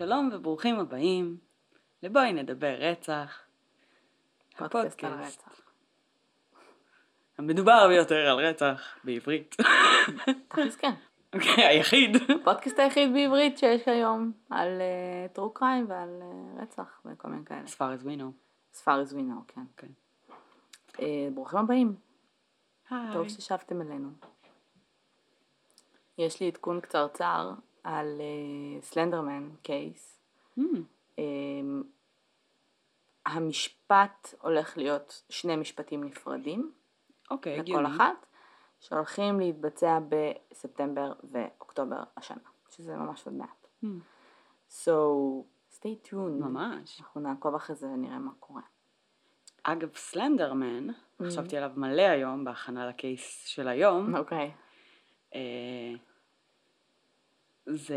שלום וברוכים הבאים לבואי נדבר רצח. פודקאסט על רצח. המדובר ביותר על רצח בעברית. כן. אוקיי, היחיד. הפודקאסט היחיד בעברית שיש היום על טרו קריים ועל אה, רצח וכל מיני כאלה. as far as we know. as far as we know, כן. כן. אה, ברוכים הבאים. טוב ששבתם אלינו. יש לי עדכון קצרצר על סלנדרמן קייס. Hmm, המשפט הולך להיות שני משפטים נפרדים אוקיי, לכל הגיוני. אחת, שהולכים להתבצע בספטמבר ואוקטובר השנה, שזה ממש עוד מעט. Hmm, So, stay tuned. ממש. אנחנו נעקוב אחרי זה ונראה מה קורה. אגב, סלנדרמן, Mm. חשבתי עליו מלא היום בהכנה לקייס של היום. אוקיי. אה, זה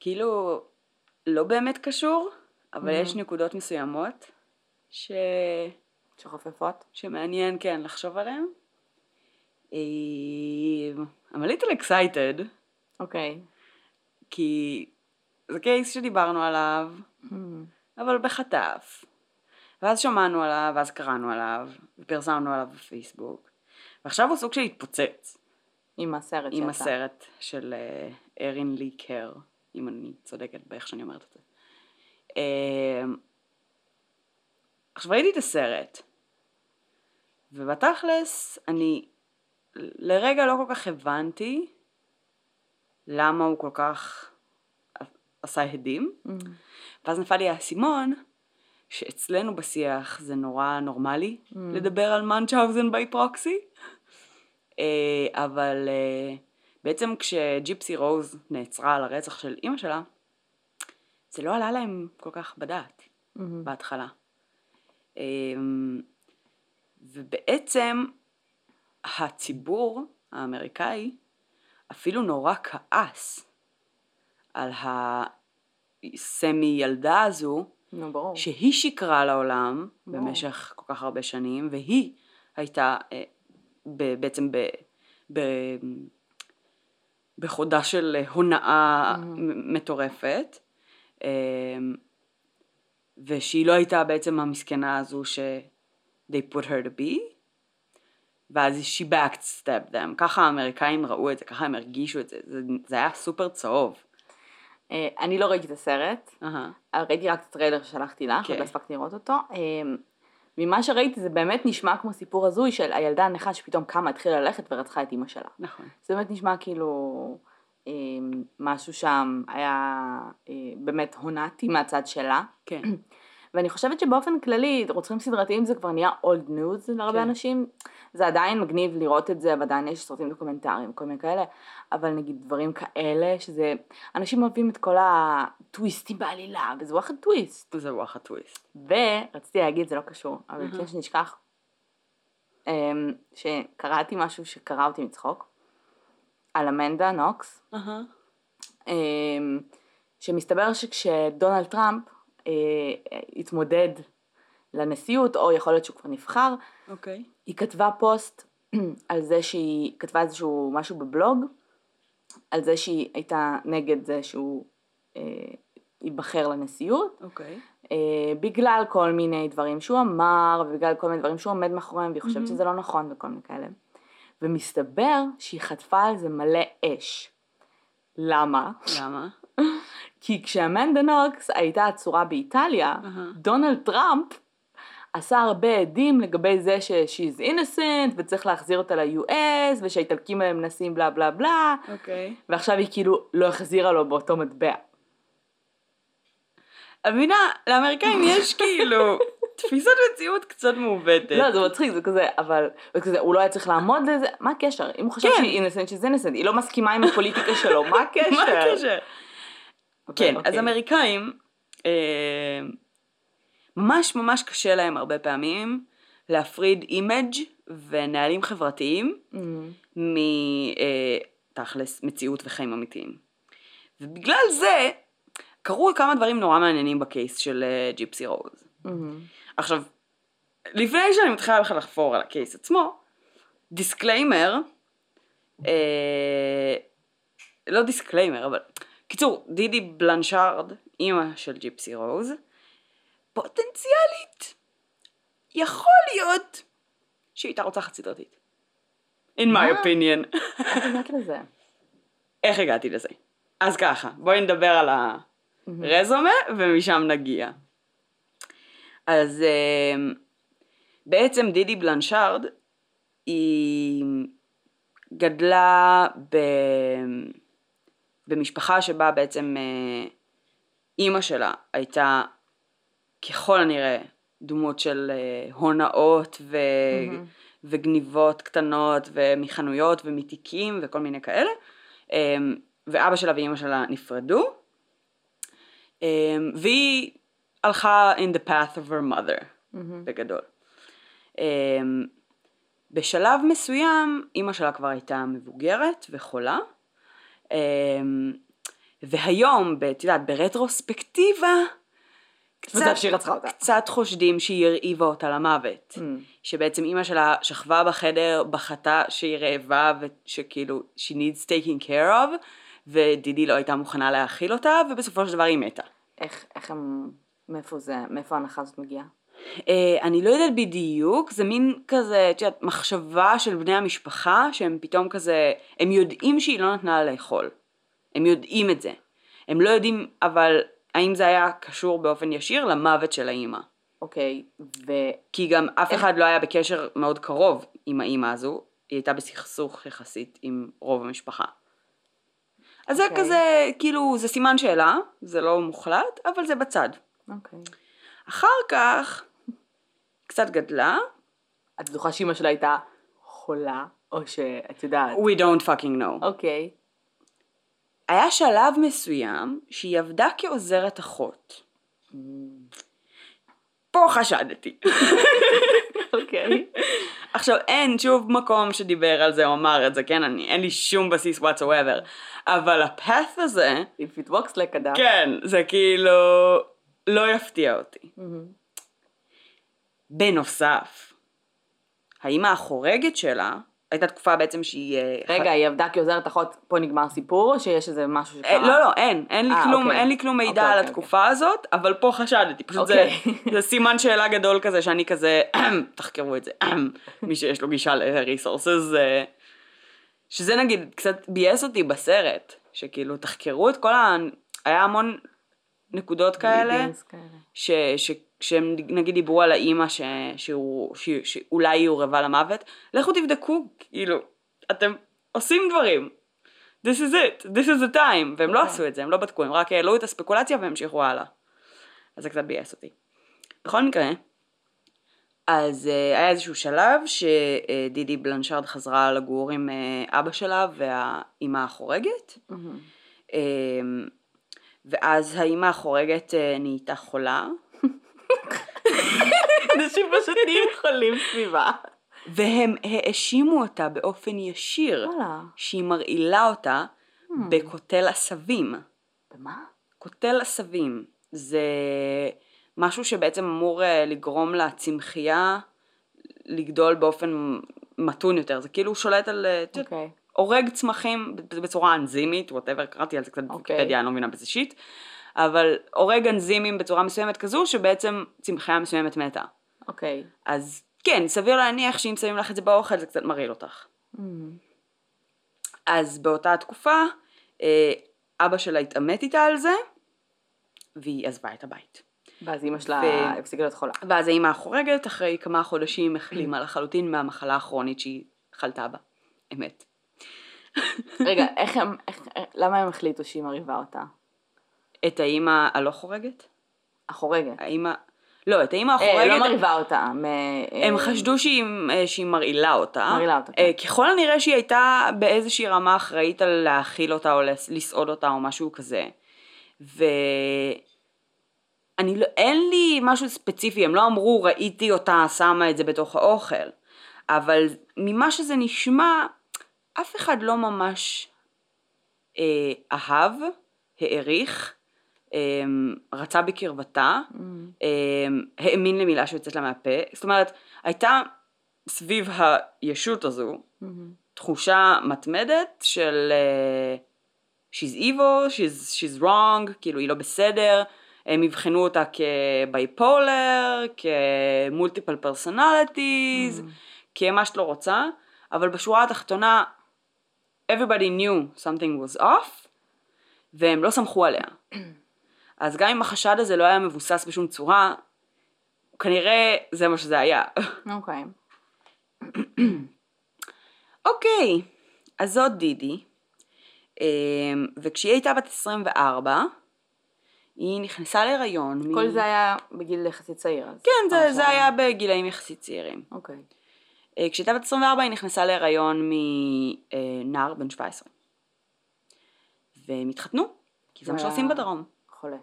כאילו לא באמת קשור, אבל Mhm. יש נקודות מסוימות ש... שחופפות? שמעניין כן לחשוב עליהן. אה, I'm a little excited, אוקיי. כי זה קייס שדיברנו עליו, Hmm. אבל בחטף. ואז שמענו עליו, ואז קראנו עליו, ופרסמנו עליו בפייסבוק. ועכשיו הוא סוג של התפוצץ. עם הסרט עם שיצא. הסרט של אה, ארין לי קר, אם אני צודקת באיך שאני אומרת את זה. אה, עכשיו ראיתי את הסרט, ובתכלס אני לרגע לא כל כך הבנתי למה הוא כל כך עשה הדים, Hmm. ואז נפל לי האסימון שאצלנו בשיח זה נורא נורמלי Mm. לדבר על מנצ'האוזן ביי פרוקסי, אבל אה, בעצם כשג'יפסי רוז נעצרה על הרצח של אימא שלה, זה לא עלה להם כל כך בדעת Hmm. בהתחלה. אה, ובעצם הציבור האמריקאי אפילו נורא כעס על הסמי ילדה הזו, נו, ברור. שהיא שיקרה לעולם ברור. במשך כל כך הרבה שנים, והיא הייתה אה, ב, בעצם ב, ב, בחודה של הונאה Mhm. מ- מטורפת, אה, ושהיא לא הייתה בעצם המסכנה הזו ש- they put her to be, ואז she backstabbed them, ככה האמריקאים ראו את זה, ככה הם הרגישו את זה, זה, זה היה סופר צהוב. אה, אני לא ראיתי את הסרט. אה, ראיתי רק את הטריילר ששלחתי לך, כן. עוד לא הספקתי לראות אותו. אה, ממה שראיתי זה באמת נשמע כמו סיפור הזוי של הילדה הנכה שפתאום קמה, התחילה ללכת ורצחה את אימא שלה. נכון. זה באמת נשמע כאילו אה, משהו שם היה אה, באמת הונאתי מהצד שלה. כן. ואני חושבת שבאופן כללי, רוצחים סדרתיים זה כבר נהיה old news להרבה כן. אנשים. זה עדיין מגניב לראות את זה, ועדיין יש סרטים דוקומנטריים, כל מיני כאלה, אבל נגיד דברים כאלה, שזה, אנשים אוהבים את כל הטוויסטים בעלילה, וזה וואחד טוויסט. זה וואחד טוויסט. ורציתי להגיד, זה לא קשור, אבל. לפני שנשכח, אמ, שקראתי משהו שקרע אותי מצחוק, על אמנדה נוקס. אמ, שמסתבר שכשדונלד טראמפ התמודד לנשיאות, או יכול להיות שהוא כבר נבחר, אוקיי. היא כתבה פוסט על זה שהיא כתבה איזשהו משהו בבלוג, על זה שהיא הייתה נגד זה שהוא אה, ייבחר לנשיאות, אוקיי. אה, בגלל כל מיני דברים שהוא אמר, ובגלל כל מיני דברים שהוא עומד מאחוריהם, והיא חושבת מהמם. שזה לא נכון וכל מיני כאלה. ומסתבר שהיא חטפה על זה מלא אש. למה? למה? כי כשאמנדה נוקס הייתה עצורה באיטליה, אהה. דונלד טראמפ עשה הרבה עדים לגבי זה ש-she's innocent וצריך להחזיר אותה ל-US ושהאיטלקים האלה מנסים בלה בלה בלה אוקיי. ועכשיו היא כאילו לא החזירה לו באותו מטבע. את מבינה, לאמריקאים יש כאילו תפיסת מציאות קצת מעוותת. לא זה מצחיק זה כזה אבל זה כזה, הוא לא היה צריך לעמוד לזה מה הקשר אם הוא חשב כן. שהיא innocent she's innocent היא לא מסכימה עם הפוליטיקה שלו מה הקשר? מה הקשר? אבל כן, אז אוקיי. אמריקאים, אה, ממש ממש קשה להם הרבה פעמים להפריד image ונהלים חברתיים אמ, מתכל'ס מציאות וחיים אמיתיים. ובגלל זה קרו כמה דברים נורא מעניינים ב case של אה, ג'יפסי רוז. אמ, עכשיו, לפני שאני מתחילה בכלל לחפור על ה case עצמו, disclaimer, אה, לא disclaimer, אבל קיצור, דידי בלנשארד, אימא של ג'יפסי רוז, פוטנציאלית, יכול להיות שהיא הייתה רוצחת סדרתית. In my opinion. איך הגעת לזה? איך הגעתי לזה? אז ככה, בואי נדבר על הרזומה ומשם נגיע. אז אמ, בעצם דידי בלנשארד היא גדלה ב... במשפחה שבה בעצם אה, אימא שלה הייתה ככל הנראה דמות של אה, הונאות ו... מהמם. וגניבות קטנות ומחנויות ומתיקים וכל מיני כאלה אמ, ואבא שלה ואימא שלה נפרדו והיא הלכה in the path of her mother מהמם. בגדול. בשלב מסוים אימא שלה כבר הייתה מבוגרת וחולה והיום, ב- את יודעת, ברטרוספקטיבה קצת. קצת חושדים שהיא הרעיבה אותה למוות. Mm. שבעצם אימא שלה שכבה בחדר, בכתה שהיא רעבה ושכאילו she needs taking care of ודידי לא הייתה מוכנה להאכיל אותה ובסופו של דבר היא מתה. איך, איך הם, מאיפה זה, מאיפה ההנחה הזאת מגיעה? אה, אני לא יודעת בדיוק, זה מין כזה, את יודעת, מחשבה של בני המשפחה שהם פתאום כזה, הם יודעים שהיא לא נתנה לה לאכול. הם יודעים את זה. הם לא יודעים, אבל האם זה היה קשור באופן ישיר למוות של האימא. אוקיי, ו... כי גם אף איך- אחד לא היה בקשר מאוד קרוב עם האימא הזו, היא הייתה בסכסוך יחסית עם רוב המשפחה. אז זה אוקיי. כזה, כאילו, זה סימן שאלה, זה לא מוחלט, אבל זה בצד. אוקיי. אחר כך, קצת גדלה, את בטוחה שאימא שלה הייתה חולה, או שאת יודעת? we don't fucking know. אוקיי. היה שלב מסוים שהיא עבדה כעוזרת אחות. פה חשדתי. אוקיי. עכשיו אין שוב מקום שדיבר על זה או אמר את זה, כן? אני, אין לי שום בסיס whatsoever. אבל הפאth הזה, If it walks like a duck. כן, זה כאילו לא יפתיע אותי. מהמם. בנוסף, האימא החורגת שלה, הייתה תקופה בעצם שהיא... אה, רגע, היא עבדה כעוזרת אחות, פה נגמר סיפור, או שיש איזה משהו שקרה? אה, לא, לא, אין, אין לי אה, כלום, אוקיי. אין לי כלום מידע אוקיי, על אוקיי, התקופה הזאת, אבל פה חשדתי, פשוט זה, אוקיי. זה סימן שאלה גדול כזה, שאני כזה, תחקרו את זה, מי שיש לו גישה ל-resources, אה, שזה נגיד קצת ביאס אותי בסרט, שכאילו תחקרו את כל ה... היה המון נקודות כאלה, כאלה. ש, ש, שהם נגיד דיברו על האימא ש, שהוא, ש, שאולי היא הורעבה למוות, לכו תבדקו, כאילו, אתם עושים דברים. This is it, this is the time, והם לא אוקיי. עשו את זה, הם לא בדקו, הם רק העלו את הספקולציה והמשיכו הלאה. אז זה קצת ביאס אותי. בכל מקרה, אז uh, היה איזשהו שלב שדידי בלנשארד חזרה לגור עם uh, אבא שלה והאימא החורגת, מהמם. אמ, ואז האימא החורגת אה, נהייתה חולה, אנשים פשוט נהיים חולים סביבה. והם האשימו אותה באופן ישיר וואלה. שהיא מרעילה אותה Hmm. בקוטל עשבים. במה? קוטל עשבים זה משהו שבעצם אמור אה, לגרום לצמחייה לגדול באופן מתון יותר, זה כאילו שולט על, אה, אוקיי. הורג צמחים בצורה אנזימית, ווטאבר, קראתי על זה קצת אוקיי. בוויקיפדיה, אני לא מבינה בזה שיט, אבל הורג אנזימים בצורה מסוימת כזו שבעצם צמחייה מסוימת מתה. אוקיי. אז כן, סביר להניח שאם שמים לך את זה באוכל זה קצת מרעיל אותך. מהמם. אז באותה תקופה, אה, אבא שלה התעמת איתה על זה, והיא עזבה את הבית. ואז אימא שלה ו- הפסיקה להיות חולה. ואז האימא החורגת, אחרי כמה חודשים החלימה לחלוטין מהמחלה הכרונית שהיא חלתה בה. אמת. רגע, איך הם, איך, למה הם החליטו שהיא מרעיבה אותה? את האימא הלא חורגת? החורגת. האימא... לא, את האימא אה, החורגת... לא מרעיבה אותה. מ- הם אה, חשו שהיא, אה, שהיא מרעילה אותה. מרעילה אותה, אה, כן. ככל הנראה שהיא הייתה באיזושהי רמה אחראית על להאכיל אותה או לס- לסעוד אותה או משהו כזה. ו... אני לא, אין לי משהו ספציפי, הם לא אמרו ראיתי אותה שמה את זה בתוך האוכל. אבל ממה שזה נשמע, אף אחד לא ממש אה, אהב, העריך, אה, רצה בקרבתה. מהמם. אמ, האמין למילה שיוצאת לה מהפה, זאת אומרת, הייתה סביב הישות הזו מהמם. תחושה מתמדת של אה, she's evil, she's, she's wrong, כאילו היא לא בסדר, הם אבחנו אותה כ bipolar, כ multiple personalities, כמה שאת לא רוצה, אבל בשורה התחתונה, everybody knew something was off, והם לא סמכו עליה. אז גם אם החשד הזה לא היה מבוסס בשום צורה, כנראה זה מה שזה היה. אוקיי. אוקיי, אז זאת דידי, אמ, וכשהיא הייתה בת 24, היא נכנסה להיריון. כל מ- זה היה בגיל יחסית צעיר. כן, זה, זה היה בגילאים יחסית צעירים. אוקיי. אה, כשהייתה בת 24 היא נכנסה להיריון מנער בן 17. והם התחתנו, כי זה מה שעושים בדרום. חולה.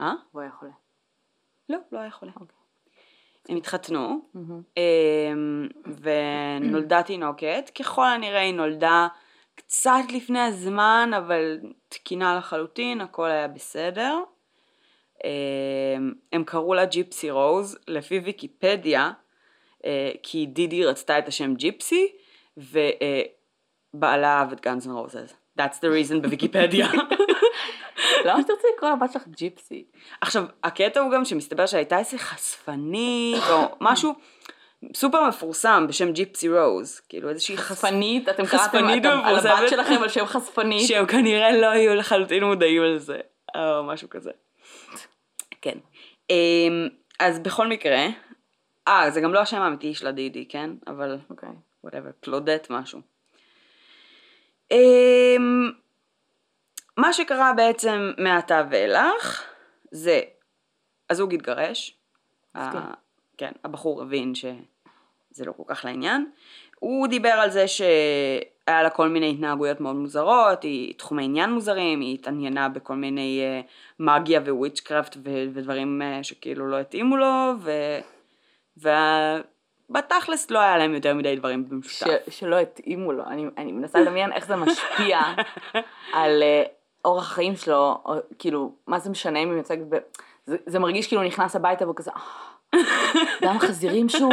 אה? הוא היה חולה. לא, לא היה חולה. אוקיי. הם התחתנו. אמ, ונולדה תינוקת, ככל הנראה היא נולדה קצת לפני הזמן, אבל תקינה לחלוטין, הכל היה בסדר. אמ, הם קראו לה ג'יפסי רוז, לפי ויקיפדיה, אה, כי דידי רצתה את השם ג'יפסי, ובעלה אהב את גאנז רוזז. That's the reason בוויקיפדיה. למה שתרצי לקרוא לבת שלך ג'יפסי? עכשיו, הקטע הוא גם שמסתבר שהייתה איזה חשפנית, או משהו סופר מפורסם בשם ג'יפסי רוז, כאילו איזושהי חשפנית, אתם קראתם על. הבת שלכם על שם חשפנית. שהם כנראה לא היו לחלוטין מודעים לזה, או משהו כזה. כן. אמ, אז בכל מקרה, אה, זה גם לא השם האמיתי של הדידי, כן? אבל אוקיי. Whatever, קלודט משהו. אמ, מה שקרה בעצם מעתה ואילך, זה, הזוג התגרש. ה- כן, הבחור הבין שזה לא כל כך לעניין, הוא דיבר על זה שהיה לה כל מיני התנהגויות מאוד מוזרות, היא תחומי עניין מוזרים, היא התעניינה בכל מיני אה, מגיה וויצ'קראפט ו- ודברים אה, שכאילו לא התאימו לו, ו... ובתכלס לא היה להם יותר מדי דברים ש- במשותף. שלא התאימו לו. אני אני מנסה לדמיין איך זה משפיע על אה, אורח החיים שלו, או כאילו, מה זה משנה אם היא מיוצגת ב... זה- זה מרגיש כאילו הוא נכנס הביתה והוא כזה, "אה, דם חזירים שוב,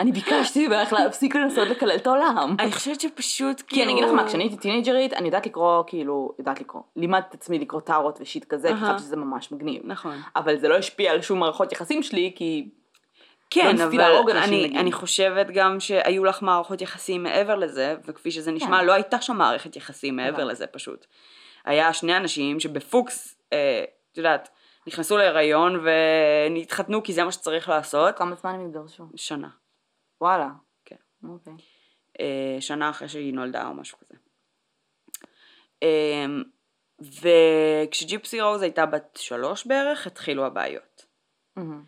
אני ביקשתי ממך להפסיק לנסות לקלל את העולם. אני חושבת שפשוט כי כאילו... אני אגיד לך מה, כשאני הייתי טינג'רית, אני יודעת לקרוא, כאילו, יודעת לקרוא. לימדתי את עצמי לקרוא טארות ושיט כזה, כי. חשבתי שזה ממש מגניב. נכון. אבל זה לא השפיע על שום מערכות יחסים שלי, כי... כן, ניסיתי אבל אני. אני חושבת גם שהיו לך מערכות יחסים מעבר לזה, וכפי שזה נשמע, כן. לא הייתה שם מערכת יחסים מעבר הבנתי. לזה פשוט. היה שני אנשים שבפוקס, אה, את יודעת, נכנסו להיריון והתחתנו כי זה מה שצריך לעשות. כמה זמן הם התגרשו? שנה. וואלה. כן. אוקיי. אה, שנה אחרי שהיא נולדה או משהו כזה. אה, וכשג'יפסי רוז הייתה בת שלוש בערך, התחילו הבעיות.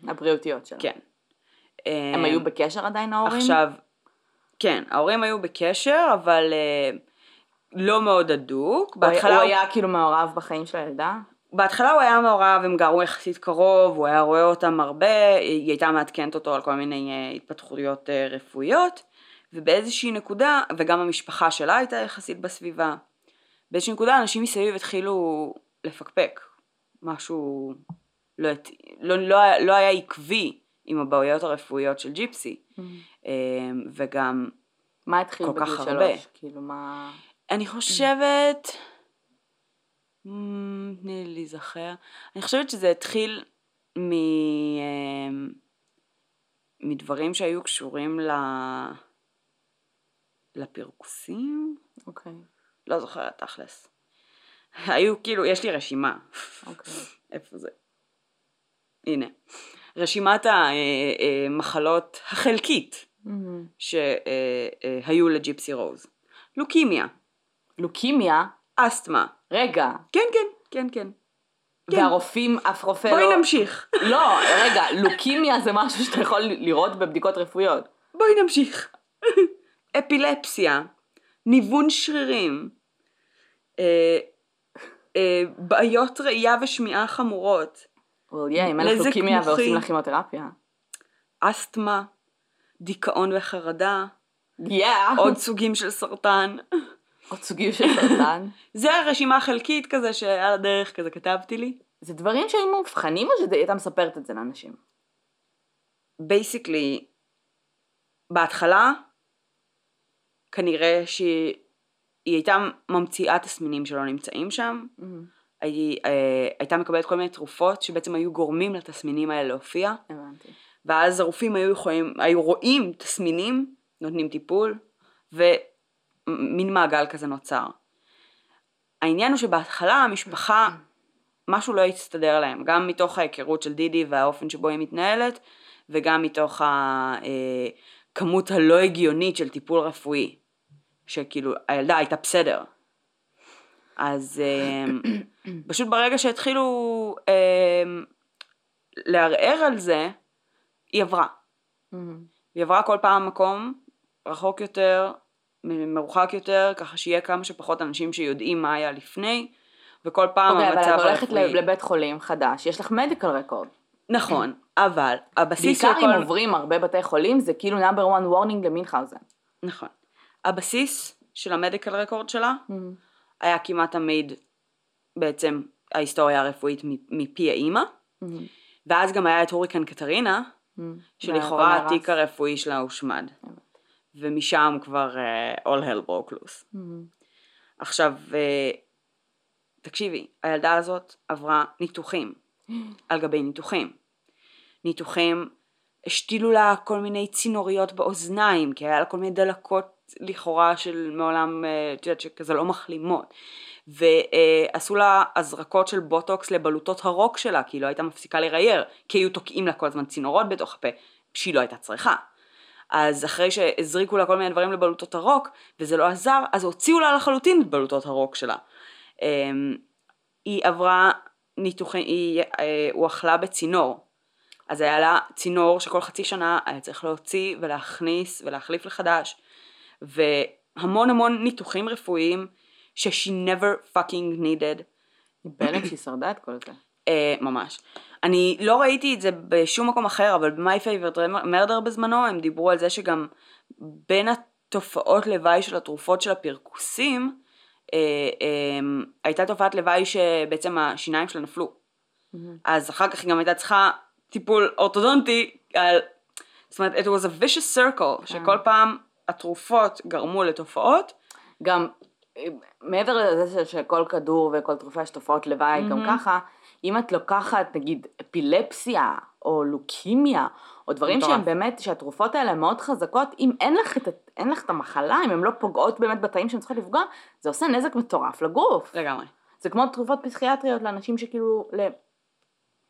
הבריאותיות שלה. כן. הם היו בקשר עדיין ההורים? עכשיו, כן, ההורים היו בקשר, אבל אה, לא מאוד הדוק. הוא בהתחלה הוא היה כאילו מעורב בחיים של הילדה? בהתחלה הוא היה מעורב, הם גרו יחסית קרוב, הוא היה רואה אותם הרבה, היא הייתה מעדכנת אותו על כל מיני אה, התפתחויות אה, רפואיות, ובאיזושהי נקודה, וגם המשפחה שלה הייתה יחסית בסביבה, באיזושהי נקודה אנשים מסביב התחילו לפקפק, משהו לא, לא, לא, לא היה עקבי עם הבעיות הרפואיות של ג'יפסי, אה, וגם מה התחיל בגיל שלוש? כאילו מה... אני חושבת, אמ, תני לי להיזכר, אני חושבת שזה התחיל מ... אמ, מדברים שהיו קשורים ל... לפרכוסים? אוקיי. לא זוכרת תכלס. היו כאילו, יש לי רשימה. אוקיי. איפה זה? הנה. רשימת המחלות החלקית מהמם. שהיו לג'יפסי רוז. לוקימיה, לוקימיה? אסתמה, רגע. כן, כן, כן, כן. כן. והרופאים, אף רופא לא... בואי נמשיך. לא, רגע, לוקימיה זה משהו שאתה יכול לראות בבדיקות רפואיות. בואי נמשיך. אפילפסיה, ניוון שרירים, אה, אה, בעיות ראייה ושמיעה חמורות, well, yeah, אם אין לך לוקימיה. ועושים לך כימותרפיה. אסתמה, דיכאון וחרדה, Yeah. עוד סוגים של סרטן. עוד סוגים של סרטן. זה הרשימה חלקית כזה שעל הדרך כזה כתבתי לי. זה דברים שהיו מאובחנים או שהיא הייתה מספרת את זה לאנשים? בייסיקלי, בהתחלה, כנראה שהיא היא הייתה ממציאה תסמינים שלא נמצאים שם, היא אה, הייתה מקבלת כל מיני תרופות שבעצם היו גורמים לתסמינים האלה להופיע, הבנתי. ואז הרופאים היו יכולים, היו רואים תסמינים, נותנים טיפול, ומין מעגל כזה נוצר. העניין הוא שבהתחלה המשפחה, משהו לא הסתדר להם, גם מתוך ההיכרות של דידי והאופן שבו היא מתנהלת, וגם מתוך הכמות הלא הגיונית של טיפול רפואי, שכאילו הילדה הייתה בסדר. אז אמ, פשוט ברגע שהתחילו אמ, לערער על זה, היא עברה. היא עברה כל פעם מקום רחוק יותר, מרוחק יותר, ככה שיהיה כמה שפחות אנשים שיודעים מה היה לפני, וכל פעם אוקיי, אבל המצב את הולכת הרפואי... לבית חולים חדש, יש לך מדיקל רקורד. נכון, אבל הבסיס בעיקר של אם כל... עוברים הרבה בתי חולים, זה כאילו number one warning למינכאוזן. נכון. הבסיס של המדיקל רקורד שלה היה כמעט תמיד בעצם ההיסטוריה הרפואית מפי האימא, ואז גם היה את הוריקן קטרינה, שלכאורה והכל התיק. הרפואי שלה הושמד. ומשם כבר uh, all hell broke loose. עכשיו, uh, תקשיבי, הילדה הזאת עברה ניתוחים על גבי ניתוחים. ניתוחים, השתילו לה כל מיני צינוריות באוזניים, כי היה לה כל מיני דלקות לכאורה של מעולם, אה, את יודעת, שכזה לא מחלימות. ועשו לה הזרקות של בוטוקס לבלוטות הרוק שלה, כי היא לא הייתה מפסיקה לרייר, כי היו תוקעים לה כל הזמן צינורות בתוך הפה, שהיא לא הייתה צריכה. אז אחרי שהזריקו לה כל מיני דברים לבלוטות הרוק, וזה לא עזר, אז הוציאו לה לחלוטין את בלוטות הרוק שלה. אמ, היא עברה ניתוחים, היא אה, הואכלה בצינור. אז היה לה צינור שכל חצי שנה היה צריך להוציא ולהכניס ולהחליף לחדש. והמון המון ניתוחים רפואיים ש-she never fucking needed. בהלם שהיא שרדה את כל זה. אה, ממש. אני לא ראיתי את זה בשום מקום אחר, אבל ב-My Favorite Murder בזמנו הם דיברו על זה שגם בין התופעות לוואי של התרופות של הפרכוסים, אה, אה, הייתה תופעת לוואי שבעצם השיניים שלה נפלו. אז אחר כך היא גם הייתה צריכה טיפול אורתודונטי על... זאת אומרת, it was a vicious circle, שכל פעם התרופות גרמו לתופעות, גם אה, מעבר לזה שכל כדור וכל תרופה יש תופעות לוואי גם ככה, אם את לוקחת נגיד אפילפסיה או לוקימיה או דברים. שהם באמת, שהתרופות האלה הן מאוד חזקות, אם אין לך, את, אין לך את המחלה, אם הן לא פוגעות באמת בתאים שהן צריכות לפגוע, זה עושה נזק מטורף לגוף. לגמרי. זה כמו תרופות פסיכיאטריות לאנשים שכאילו, ל-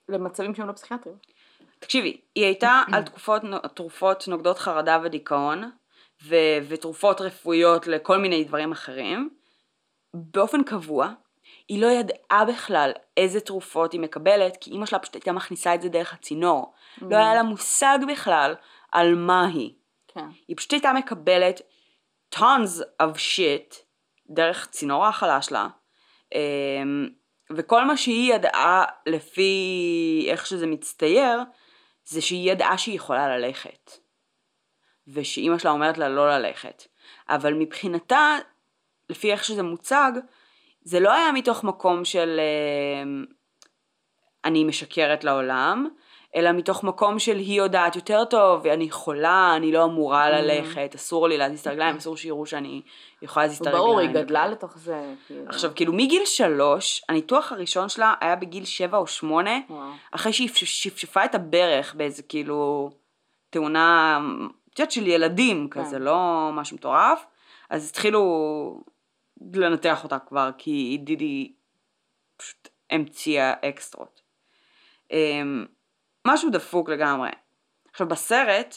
למצבים שהם לא פסיכיאטריים. תקשיבי, היא הייתה על תקופות, תרופות נוגדות חרדה ודיכאון, ו, ותרופות רפואיות לכל מיני דברים אחרים, באופן קבוע. היא לא ידעה בכלל איזה תרופות היא מקבלת, כי אימא שלה פשוט הייתה מכניסה את זה דרך הצינור. לא היה לה מושג בכלל על מה היא. כן. היא פשוט הייתה מקבלת tons of shit דרך צינור ההאכלה שלה, אמ, וכל מה שהיא ידעה לפי איך שזה מצטייר, זה שהיא ידעה שהיא יכולה ללכת. ושאימא שלה אומרת לה לא ללכת. אבל מבחינתה, לפי איך שזה מוצג, זה לא היה מתוך מקום של אמ, אני משקרת לעולם, אלא מתוך מקום של היא יודעת יותר טוב, ואני חולה, אני לא אמורה ללכת, אסור לי להזיז את הרגליים, אסור שיראו שאני יכולה להזיז את הרגליים. ברור, היא גדלה לתוך זה. כאילו. עכשיו, כאילו מגיל שלוש, הניתוח הראשון שלה היה בגיל שבע או שמונה. אחרי שהיא שפשפה את הברך באיזה כאילו תאונה, יודעת, של ילדים כזה, כן. לא משהו מטורף, אז התחילו לנתח אותה כבר, כי דידי פשוט המציאה אקסטרות. אמ, משהו דפוק לגמרי. עכשיו בסרט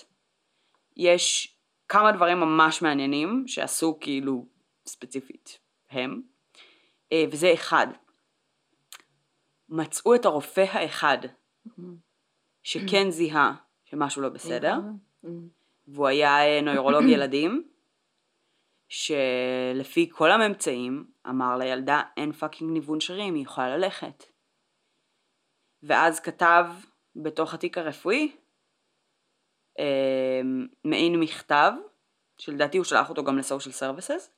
יש כמה דברים ממש מעניינים שעשו כאילו ספציפית הם, אה, וזה אחד. מצאו את הרופא האחד שכן זיהה שמשהו לא בסדר, והוא היה אה, נוירולוג ילדים, שלפי כל הממצאים אמר לילדה אין fucking ניוון שרירים, היא יכולה ללכת. ואז כתב בתוך התיק הרפואי אה, מעין מכתב, שלדעתי הוא שלח אותו גם ל social services,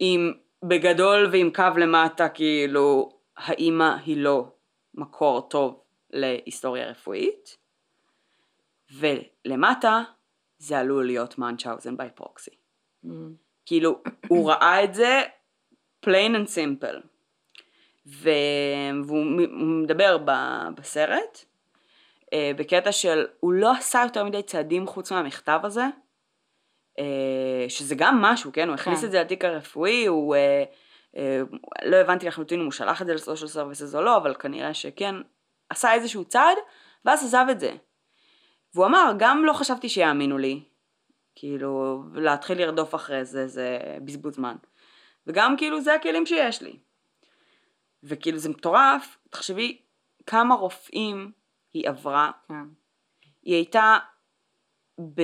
עם בגדול ועם קו למטה כאילו האימא היא לא מקור טוב להיסטוריה רפואית, ולמטה זה עלול להיות מאנצ'אוזן ביי פרוקסי. כאילו, הוא ראה את זה plain and simple. ו... והוא מדבר ב- בסרט, אה, בקטע של, הוא לא עשה יותר מדי צעדים חוץ מהמכתב הזה, אה, שזה גם משהו, כן? הוא הכניס כן. את זה לתיק הרפואי, הוא... אה, לא הבנתי לחלוטין אם הוא שלח את זה לסושיאל סרוויסס או לא, אבל כנראה שכן, עשה איזשהו צעד, ואז עזב את זה. והוא אמר, גם לא חשבתי שיאמינו לי, כאילו, להתחיל לרדוף אחרי זה, זה בזבוז זמן. וגם כאילו, זה הכלים שיש לי. וכאילו, זה מטורף, תחשבי כמה רופאים היא עברה, כן. היא הייתה ב...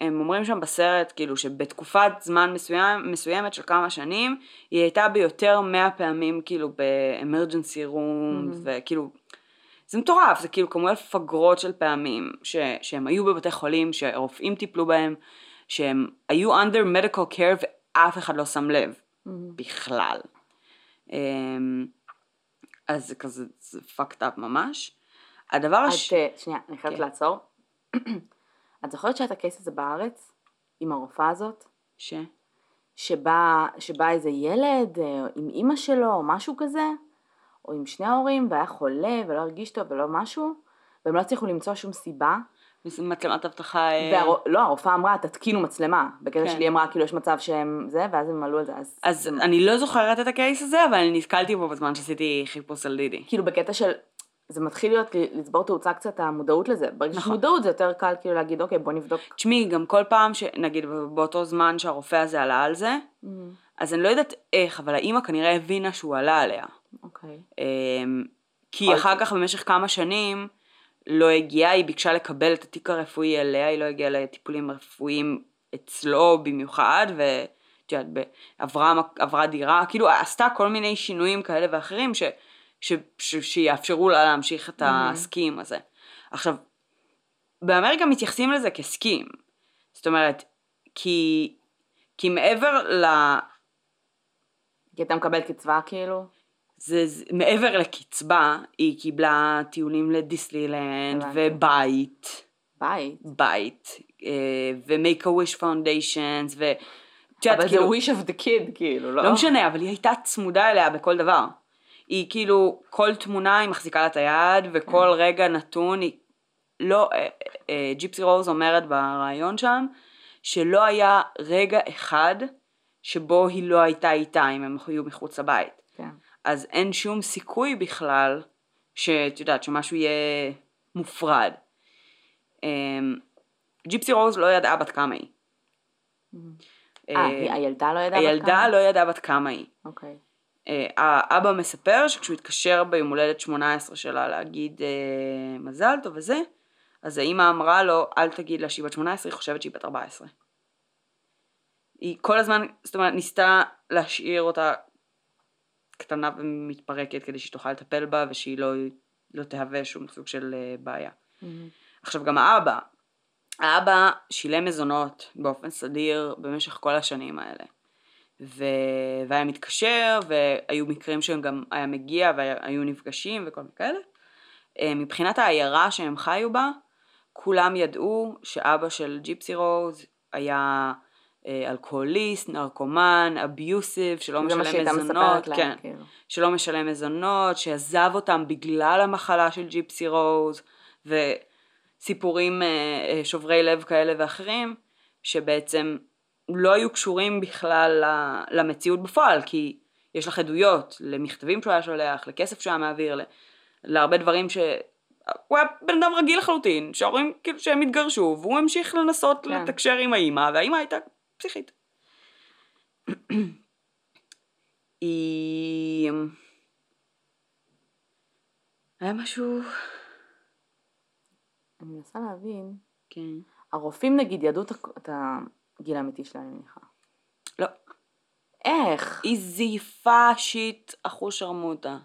הם אומרים שם בסרט, כאילו, שבתקופת זמן מסוים, מסוימת של כמה שנים, היא הייתה ביותר מאה פעמים, כאילו, באמרג'נסי רום, Mhm. וכאילו, זה מטורף, זה כאילו כמויות פגרות של פעמים, ש, שהם היו בבתי חולים, שהרופאים טיפלו בהם, שהם היו under medical care ואף אחד לא שם לב, מהמם. בכלל. אמ, אז זה כזה, זה fucked up ממש. הדבר הש... את, אה, שנייה, אני חייבת כן. לעצור. את זוכרת שהיה את הקייס הזה בארץ, עם הרופאה הזאת? ש... שבא, שבא איזה ילד אה, עם אימא שלו או משהו כזה, או עם שני ההורים, והיה חולה ולא הרגיש טוב ולא משהו, והם לא הצליחו למצוא שום סיבה. מצלמת אבטחה... אה, והר... לא, הרופאה אמרה, תתקינו מצלמה. בקטע כן. שלי אמרה, כאילו יש מצב שהם זה, ואז הם עלו על זה. אז, אז אני לא זוכרת את הקייס הזה, אבל אני נתקלתי בו בזמן שעשיתי חיפוש על דידי. כאילו בקטע של, זה מתחיל להיות, לצבור תאוצה קצת המודעות לזה. ברגע שיש נכון. מודעות זה יותר קל כאילו להגיד, אוקיי, בוא נבדוק. תשמעי, גם כל פעם שנגיד באותו זמן שהרופא הזה עלה על זה, אז אני לא יודעת איך, אבל האימא כנראה הבינה שהוא עלה עליה. אוקיי. אמ, כי אחר כך במשך כמה שנים לא הגיעה, היא ביקשה לקבל את התיק הרפואי אליה, היא לא הגיעה לטיפולים רפואיים אצלו במיוחד, ואת יודעת, עברה, עברה דירה, כאילו עשתה כל מיני שינויים כאלה ואחרים ש, ש, ש, שיאפשרו לה להמשיך את. הסקים הזה. עכשיו, באמריקה מתייחסים לזה כסקים. זאת אומרת, כי, כי מעבר ל... כי אתה מקבל קצבה כאילו? זה, זה מעבר לקצבה, היא קיבלה טיולים לדיסנילנד הבנתי. ובית, בית. בית, אה, ו-make a wish foundations, ו... אבל כאילו, זה wish of the kid כאילו, לא? לא משנה, אבל היא הייתה צמודה אליה בכל דבר. היא כאילו, כל תמונה היא מחזיקה לה את היד, וכל כן. רגע נתון היא... לא, אה, אה, ג'יפסי רוז אומרת בריאיון שם, שלא היה רגע אחד שבו היא לא הייתה איתה אם הם היו מחוץ לבית. אז אין שום סיכוי בכלל שאת יודעת שמשהו יהיה מופרד. אמ, ג'יפסי רוז לא ידעה בת כמה היא. אה, היא- הילדה לא ידעה בת הילדה כמה? לא ידעה בת כמה היא. אוקיי. אה, האבא מספר שכשהוא התקשר ביום הולדת 18 שלה להגיד אה, מזל טוב וזה, אז האימא אמרה לו אל תגיד לה שהיא בת 18, היא חושבת שהיא בת 14. היא כל הזמן, זאת אומרת, ניסתה להשאיר אותה קטנה ומתפרקת כדי שהיא תוכל לטפל בה ושהיא לא, לא תהווה שום סוג של אה, בעיה. מהמם. עכשיו גם האבא, האבא שילם מזונות באופן סדיר במשך כל השנים האלה. ו... והיה מתקשר, והיו מקרים שהם גם היה מגיע והיו נפגשים וכל מיני כאלה. אה, מבחינת העיירה שהם חיו בה, כולם ידעו שאבא של ג'יפסי רוז היה אלכוהוליסט, נרקומן, אביוסיב, שלא משלם מזונות, להם, כן, כאילו. שלא משלם מזונות, שעזב אותם בגלל המחלה של ג'יפסי רוז, וסיפורים אה, אה, שוברי לב כאלה ואחרים, שבעצם לא היו קשורים בכלל למציאות בפועל, כי יש לך עדויות למכתבים שהוא היה שולח, לכסף שהוא היה מעביר, להרבה דברים ש... הוא היה בן אדם רגיל לחלוטין, שההורים כאילו שהם התגרשו, והוא המשיך לנסות כן. לתקשר עם האימא, והאימא הייתה פסיכית. היא... היה משהו... אני מנסה להבין. כן. הרופאים נגיד ידעו את הגיל האמיתי שלה, אני מניחה. לא. איך? היא זייפה שיט אחוש שרמוטה.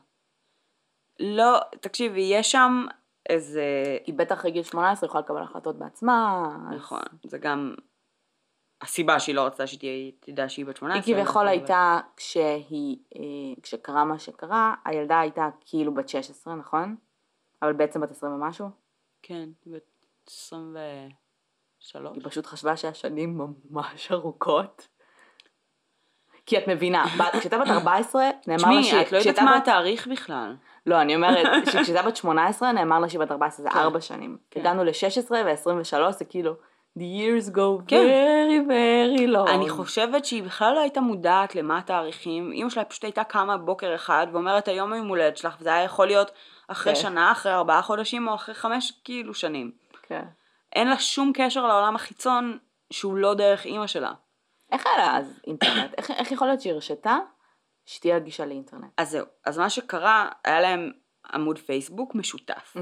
לא, תקשיבי, יש שם איזה... היא בטח אחרי גיל 18 יכולה לקבל החלטות בעצמה. אז- נכון, זה גם הסיבה שהיא לא רצתה שהיא תדע שהיא בת 18. היא כביכול הייתה, כשהיא, אה, כשקרה מה שקרה, הילדה הייתה כאילו בת 16, נכון? אבל בעצם בת 20 ומשהו? כן, בת 23 שלוש. היא פשוט חשבה שהשנים ממש ארוכות. כי את מבינה, כשהייתה בת 14, נאמר לה תשמעי, שהיא... את לא יודעת מה התאריך בכלל. לא, אני אומרת, שכשהייתה בת 18, נאמר לה שהיא בת 14, זה כן. 4 שנים. כן. הגענו ל-16 ו-23, זה כאילו, the years go כן. very very long. אני חושבת שהיא בכלל לא הייתה מודעת למה התאריכים. אימא שלה פשוט הייתה קמה בוקר אחד ואומרת היום היום הולדת שלך, וזה היה יכול להיות אחרי כן. שנה, אחרי ארבעה חודשים או אחרי חמש כאילו שנים. כן. אין לה שום קשר לעולם החיצון שהוא לא דרך אימא שלה. איך היה לה אז אינטרנט? איך, איך יכול להיות שהיא הרשתה שתהיה לה גישה לאינטרנט? אז זהו, אז מה שקרה, היה להם עמוד פייסבוק משותף.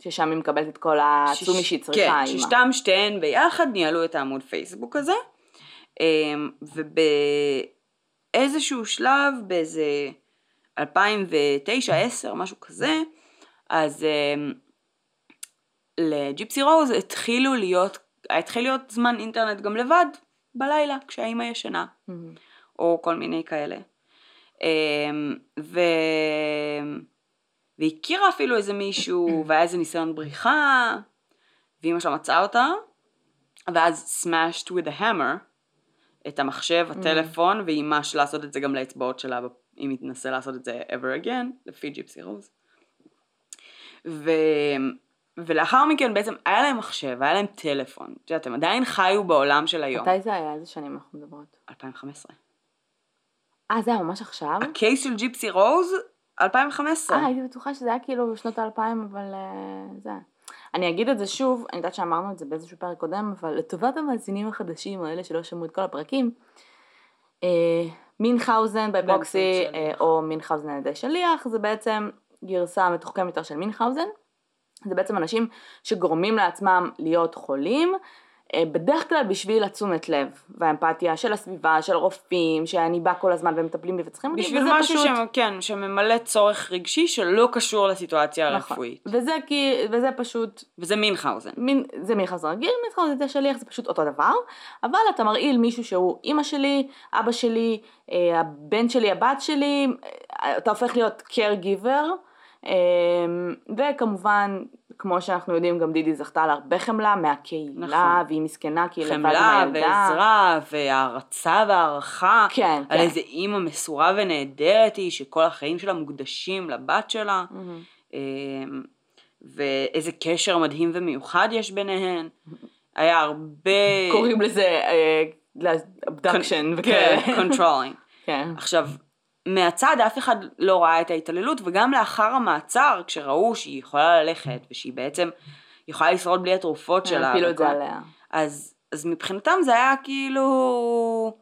ששם היא מקבלת את כל העצומי שהיא צריכה, כן. ששתם שתיהן ביחד ניהלו את העמוד פייסבוק הזה, אמ, ובאיזשהו שלב, באיזה 2009-2010, משהו כזה, אז אמ, לג'יפסי רוז התחילו להיות, התחיל להיות זמן אינטרנט גם לבד, בלילה, כשהאימא ישנה. או כל מיני כאלה. אמ, ו... והכירה אפילו איזה מישהו, והיה איזה ניסיון בריחה, ואימא שלה מצאה אותה, ואז smashed with a hammer את המחשב, הטלפון, ואימש לעשות את זה גם לאצבעות שלה, אם היא תנסה לעשות את זה ever again, לפי ג'יפסי רוז. ו... ולאחר מכן בעצם היה להם מחשב, היה להם טלפון. את יודעת, הם עדיין חיו בעולם של היום. מתי זה היה? איזה שנים אנחנו מדברות? 2015. אה, זה היה ממש עכשיו? הקייס של ג'יפסי רוז, 2015. אה, הייתי בטוחה שזה היה כאילו בשנות האלפיים, אבל אה, זה. אני אגיד את זה שוב, אני יודעת שאמרנו את זה באיזשהו פרק קודם, אבל לטובת המאזינים החדשים, האלה שלא שמעו את כל הפרקים, אה, מינכאוזן אה, שליח. או מינכאוזן על ידי שליח, זה בעצם גרסה מתוחכמת יותר של מינכאוזן. זה בעצם אנשים שגורמים לעצמם להיות חולים, בדרך כלל בשביל התשומת לב והאמפתיה של הסביבה, של רופאים, שאני בא כל הזמן והם מטפלים בי וצריכים אותי, בשביל וזה משהו פשוט- ש... כן, שממלא צורך רגשי שלא קשור לסיטואציה נכון. הרפואית. וזה כי, וזה פשוט, וזה מינכאוזן. מין, זה מלחץ רגיל, מלחץ זה שליח, זה פשוט אותו דבר, אבל אתה מרעיל מישהו שהוא אימא שלי, אבא שלי, אה, הבן שלי, הבת שלי, אה, אתה הופך להיות caregiver, אה, וכמובן, כמו שאנחנו יודעים, גם דידי זכתה להרבה חמלה מהקהילה, נכון. והיא מסכנה כי היא לבד עם חמלה. ועזרה והערצה והערכה. כן, על כן. איזה אימא מסורה ונהדרת היא, שכל החיים שלה מוקדשים לבת שלה. מהמם. אמ, ואיזה קשר מדהים ומיוחד יש ביניהן. היה הרבה... קוראים לזה abduction וכאלה. כן, controlling. כן. עכשיו, מהצד אף אחד לא ראה את ההתעללות, וגם לאחר המעצר, כשראו שהיא יכולה ללכת, ושהיא בעצם יכולה לשרוד בלי התרופות שלה, הפילו את זה עליה. אז, אז מבחינתם זה היה כאילו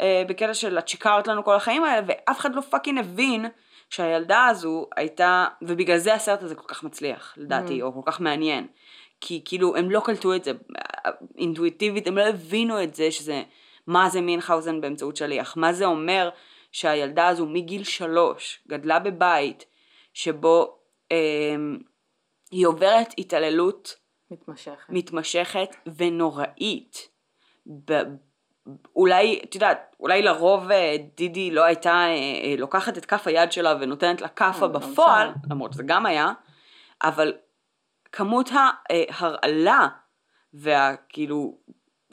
אה, בקטע של את שיקרת לנו כל החיים האלה, ואף אחד לא פאקינג הבין שהילדה הזו הייתה, ובגלל זה הסרט הזה כל כך מצליח, לדעתי, Mm. או כל כך מעניין. כי כאילו הם לא קלטו את זה אינטואיטיבית, הם לא הבינו את זה שזה, מה זה מינכאוזן באמצעות שליח, מה זה אומר שהילדה הזו מגיל שלוש גדלה בבית שבו אה, היא עוברת התעללות מתמשכת. מתמשכת ונוראית. ב- אולי, את יודעת, אולי לרוב אה, דידי לא הייתה אה, אה, לוקחת את כף היד שלה ונותנת לה כאפה בפועל. למרות שזה גם היה, אבל כמות ההרעלה והכאילו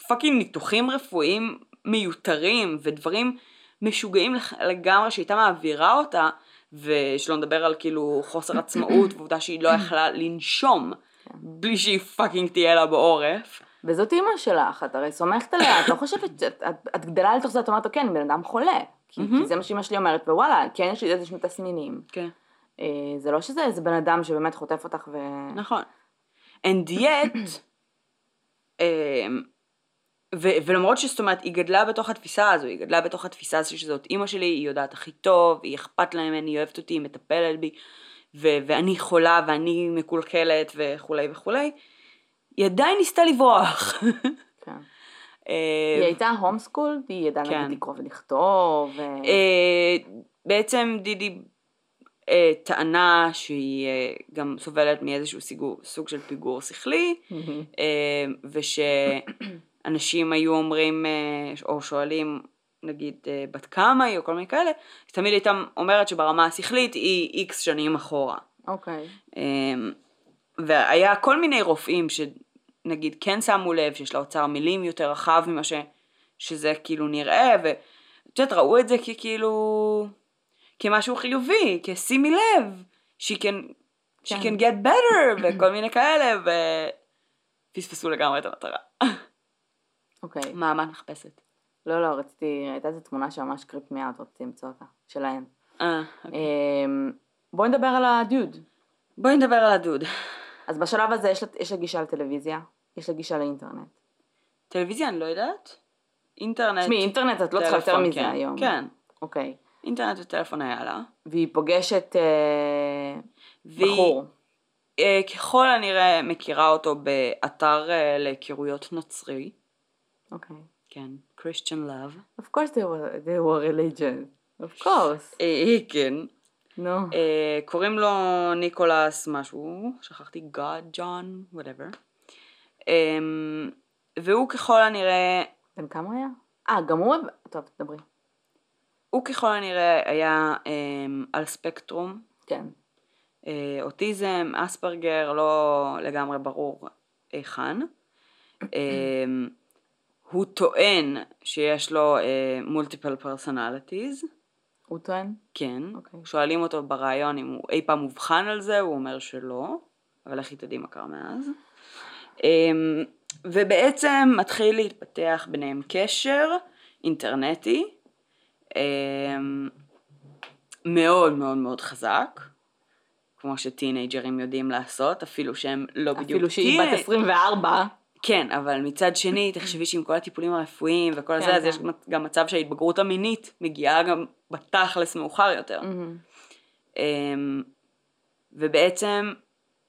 fucking ניתוחים רפואיים מיותרים ודברים משוגעים לגמרי שהייתה מעבירה אותה, ושלא נדבר על כאילו חוסר עצמאות ועובדה שהיא לא יכלה לנשום. בלי שהיא fucking תהיה לה בעורף. וזאת אימא שלך, את הרי סומכת עליה, את לא חושבת, את, את, את גדלה לתוך זה, את אומרת, כן, אני בן אדם חולה. כי. כי זה מה שאימא שלי אומרת, ווואלה, כן יש לי איזה שני תסמינים. כן. אה, זה לא שזה איזה בן אדם שבאמת חוטף אותך ו... נכון. And yet, אמ, ו- ולמרות שזאת אומרת, היא גדלה בתוך התפיסה הזו, היא גדלה בתוך התפיסה הזו שזאת אימא שלי, היא יודעת הכי טוב, היא אכפת לה ממני, היא אוהבת אותי, היא מטפלת בי, ו- ואני חולה ואני מקולקלת וכולי וכולי, היא עדיין ניסתה לברוח. כן. אה, היא הייתה הום סקול, היא ידעה כן. לקרוא ולכתוב. ו... אה, בעצם דידי אה, טענה שהיא גם סובלת מאיזשהו סוג של פיגור שכלי, מהמם. ושאנשים היו אומרים אה, או שואלים נגיד אה, בת כמה היא או כל מיני כאלה, אז תמיד הייתה אומרת שברמה השכלית היא איקס שנים אחורה. אוקיי. אה, והיה כל מיני רופאים נגיד כן שמו לב שיש לה אוצר מילים יותר רחב ממה ש, שזה כאילו נראה, ואת יודעת, ראו את זה ככאילו, כמשהו חיובי, כשימי לב, she can, she כן. can get better, וכל מיני כאלה, ופספסו לגמרי את המטרה. אוקיי. מה, מה את מחפשת? לא, לא, רציתי, הייתה איזו תמונה שממש קריפ אאוט, רציתי למצוא אותה, שלהן. אה, אוקיי. אמ, בואי נדבר על הדוד. בואי נדבר על הדוד. אז בשלב הזה יש לה, יש לה גישה לטלוויזיה, יש לה גישה לאינטרנט. טלוויזיה אני לא יודרת. אינטרנט. תשמעי, אינטרנט את לא צריכה יותר מזה כן. היום. כן. אוקיי. אינטרנט וטלפון היה לה. והיא פוגשת אה, והיא- בחור. אה, ככל הנראה מכירה אותו באתר אה, להיכרויות נוצרי. אוקיי. כן. Christian Love. Of course they were, they were religion. Of course. אה, כן. נו. אה, קוראים לו ניקולס משהו, שכחתי, God, John, whatever. אה, והוא ככל הנראה, בן כמה היה? אה, גם הוא... טוב, תדברי. הוא ככל הנראה היה אה, על ספקטרום. כן. אה, אוטיזם, אספרגר, לא לגמרי ברור היכן. הוא טוען שיש לו multiple personalities, הוא טוען? כן. אוקיי. שואלים אותו בריאיון אם הוא אי פעם אובחן על זה, הוא אומר שלא, אבל לכי תדעי מה קרה מאז. אה, ובעצם מתחיל להתפתח ביניהם קשר אינטרנטי אה, מאוד מאוד מאוד חזק. כמו שטינג'רים יודעים לעשות, אפילו שהם לא בדיוק אפילו שהיא בת טינג'- 24. כן, אבל מצד שני, תחשבי שעם כל הטיפולים הרפואיים וכל כן, זה, אז כן. יש גם מצב שההתבגרות המינית מגיעה גם בתכלס מאוחר יותר. אמ, ובעצם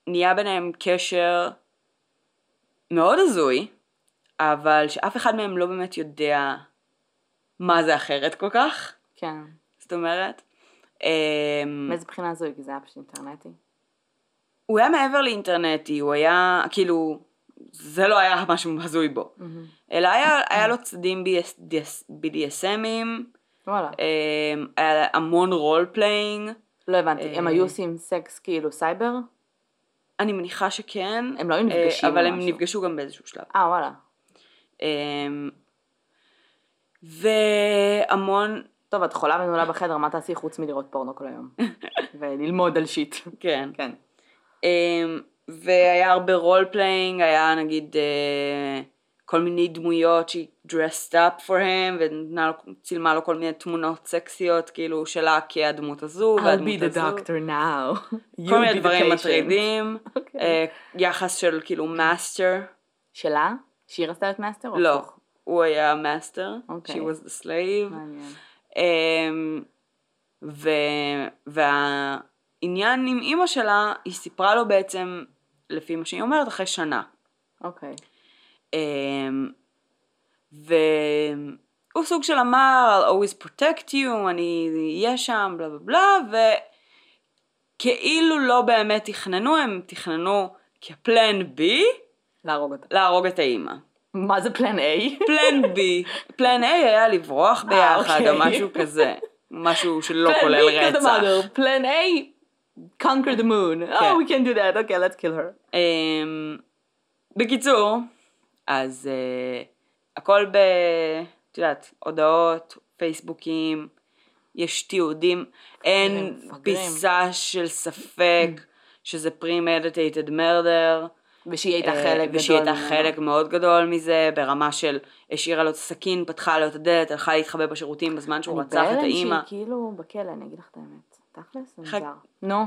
נהיה ביניהם קשר מאוד הזוי, אבל שאף אחד מהם לא באמת יודע מה זה אחרת כל כך, כן. זאת אומרת. אמ, מאיזה בחינה זו? כי זה היה פשוט אינטרנטי. הוא היה מעבר לאינטרנטי, הוא היה, כאילו, זה לא היה משהו הזוי בו. מהמם. אלא היה, היה לו צדדים BDSM ים, וואלה. אמ, היה המון role playing, לא הבנתי. הם אה, היו עושים סקס כאילו סייבר? אני מניחה שכן. הם לא היו אה, נפגשים אבל הם? נפגשו גם באיזשהו שלב. אה, וואלה. אמ, והמון, טוב, את חולה ונעולה בחדר, מה תעשי חוץ מלראות פורנו כל היום? וללמוד על shit. כן. כן. והיה הרבה role playing, היה נגיד אה, כל מיני דמויות שהיא dressed up for him, וצילמה לו כל מיני תמונות סקסיות, כאילו שלה כהדמות הזו, I'll והדמות be the הזו. doctor now. כל מיני דברים. מטרידים, אוקיי. אה, יחס של כאילו master, שלה? שהיא רצתה להיות master? לא? הוא היה master, אוקיי. she was the slave, מעניין. אמ, ו... והעניין עם אימא שלה, היא סיפרה לו בעצם, לפי מה שהיא אומרת, אחרי שנה. אוקיי. אמ, והוא סוג של אמר, I'll always protect you, אני אהיה שם, בלה בלה בלה, וכאילו לא באמת תכננו, הם תכננו כפלן בי להרוג אותה. להרוג את האימא. מה זה פלן A? פלן בי, פלן A היה לברוח ביחד אוקיי. או משהו כזה, משהו שלא כולל B, רצח. Plan A, conquer the moon. כן. Oh, we can do that. Okay, let's kill her. אמ, בקיצור, אז אה, הכל ב... את יודעת, הודעות, פייסבוקים, יש תיעודים, אין. פיסה של ספק שזה pre-meditated murder. ושהיא הייתה אה, חלק גדול. ושהיא הייתה. חלק מאוד גדול מזה, ברמה של השאירה לו את הסכין, פתחה לו את הדלת, הלכה להתחבא בשירותים בזמן שהוא רצח את אני האימא. בהלם שהיא כאילו בכלא, אני אגיד לך את האמת. תכלס, זה מוזר. נו.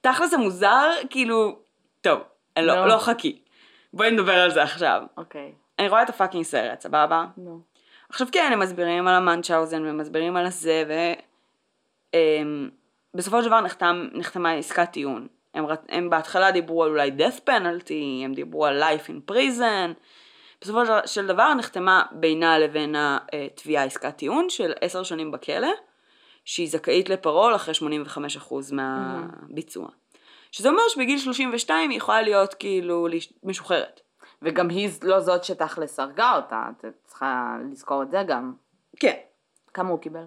תכל'ס זה מוזר, כאילו, טוב, לא, נו. לא חכי. בואי נדבר על זה עכשיו. אוקיי. אני רואה את הפאקינג סרט, סבבה? נו. עכשיו כן, הם מסבירים על המאנצ'אוזן ומסבירים על הזה, ו... אמ, בסופו של דבר נחתם, נחתמה עסקת טיעון. הם, רצ- הם בהתחלה דיברו על אולי death penalty, הם דיברו על life in prison. בסופו של- של דבר נחתמה בינה לבין התביעה עסקת טיעון של עשר שנים בכלא, שהיא זכאית לפרול אחרי 85% מהביצוע. שזה אומר שבגיל 32 היא יכולה להיות כאילו משוחררת. וגם היא לא זאת שתכלס הרגה אותה, את צריכה לזכור את זה גם. כן. כמה הוא קיבל?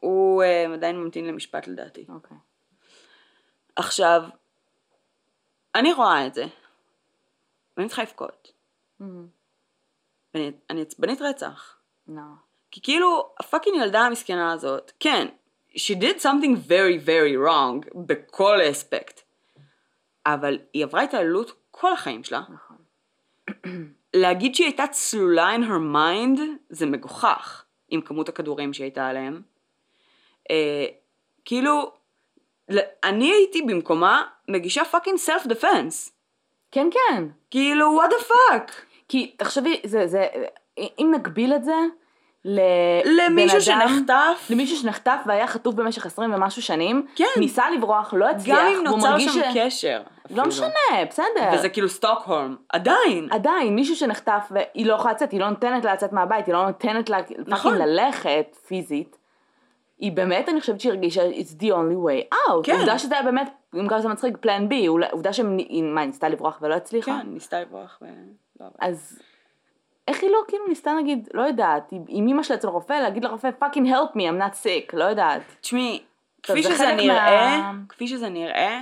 הוא uh, עדיין ממתין למשפט לדעתי. אוקיי. עכשיו, אני רואה את זה, ואני צריכה לבכות. ואני אני עצבנית רצח. לא. כי כאילו, הפאקינג ילדה המסכנה הזאת, כן, she did something very very wrong בכל אספקט, אבל היא עברה התעללות כל החיים שלה. נכון. להגיד שהיא הייתה צלולה in her mind זה מגוחך עם כמות הכדורים שהיא הייתה עליהם. אה, כאילו, אני הייתי במקומה מגישה fucking self defense. כן, כן. כאילו, what the fuck? כי תחשבי, זה, זה, אם נקביל את זה למישהו אדם, שנחטף, למישהו שנחטף והיה חטוף במשך 20 ומשהו שנים, כן. ניסה לברוח, לא הצליח, גם אם נוצר שם ש... קשר. לא אפילו. משנה, בסדר. וזה כאילו סטוקהולם, עדיין. עדיין, מישהו שנחטף והיא לא יכולה לצאת, היא לא נותנת לה לצאת מהבית, היא לא נותנת לה נכון. ללכת פיזית. היא באמת, אני חושבת שהיא הרגישה, it's the only way out. כן. עובדה שזה היה באמת, אם ככה זה מצחיק, פלן בי, עובדה שהיא, מה, ניסתה לברוח ולא הצליחה? כן, ניסתה לברוח ו... לא עבד. אז איך היא לא כאילו ניסתה נגיד, לא יודעת, עם אמא שלה אצל רופא, להגיד לרופא fucking help me, I'm not sick, לא יודעת. תשמעי, כפי זה שזה נראה, מה- כפי שזה נראה,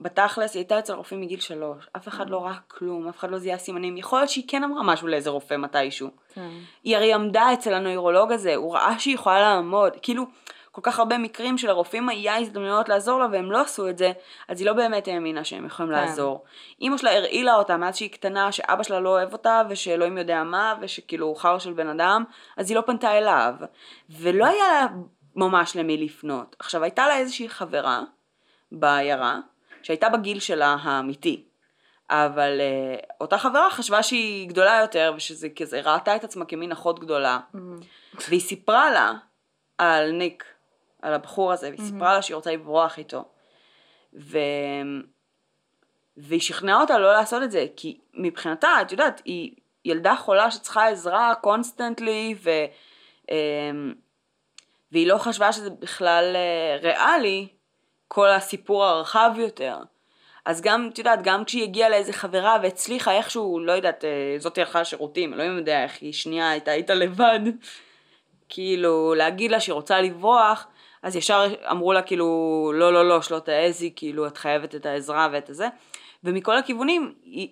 בתכלס היא הייתה אצל רופאים מגיל שלוש, אף אחד לא ראה כלום, אף אחד לא זיהה סימנים, יכול להיות שהיא כן אמרה משהו לאיזה רופא מתישהו. כן. היא הרי עמדה אצל הנוירולוג הזה, הוא ראה שהיא יכולה לעמוד, כאילו, כל כך הרבה מקרים שלרופאים היה הזדמנויות לעזור לה והם לא עשו את זה, אז היא לא באמת האמינה שהם יכולים כן. לעזור. אמא שלה הרעילה אותה מאז שהיא קטנה, שאבא שלה לא אוהב אותה, ושאלוהים יודע מה, ושכאילו הוא חרא של בן אדם, אז היא לא פנתה אליו. ולא היה לה ממש למי לפנות. עכשיו, הייתה לה איזושהי חברה בעיירה, שהייתה בגיל שלה האמיתי. אבל uh, אותה חברה חשבה שהיא גדולה יותר, ושזה כזה, ראתה את עצמה כמין אחות גדולה. והיא סיפרה לה על ניק, על הבחור הזה, והיא סיפרה לה שהיא רוצה לברוח איתו. ו... והיא שכנעה אותה לא לעשות את זה, כי מבחינתה, את יודעת, היא ילדה חולה שצריכה עזרה constantly, ו... אמ, והיא לא חשבה שזה בכלל אה, ריאלי, כל הסיפור הרחב יותר. אז גם, את יודעת, גם כשהיא הגיעה לאיזה חברה והצליחה איכשהו, לא יודעת, אה, זאתי הלכה לשירותים, אלוהים יודע איך היא שנייה הייתה איתה לבד, כאילו, להגיד לה שהיא רוצה לברוח, אז ישר אמרו לה כאילו, לא, לא, לא, שלא תעזי, כאילו, את חייבת את העזרה ואת הזה. ומכל הכיוונים, היא,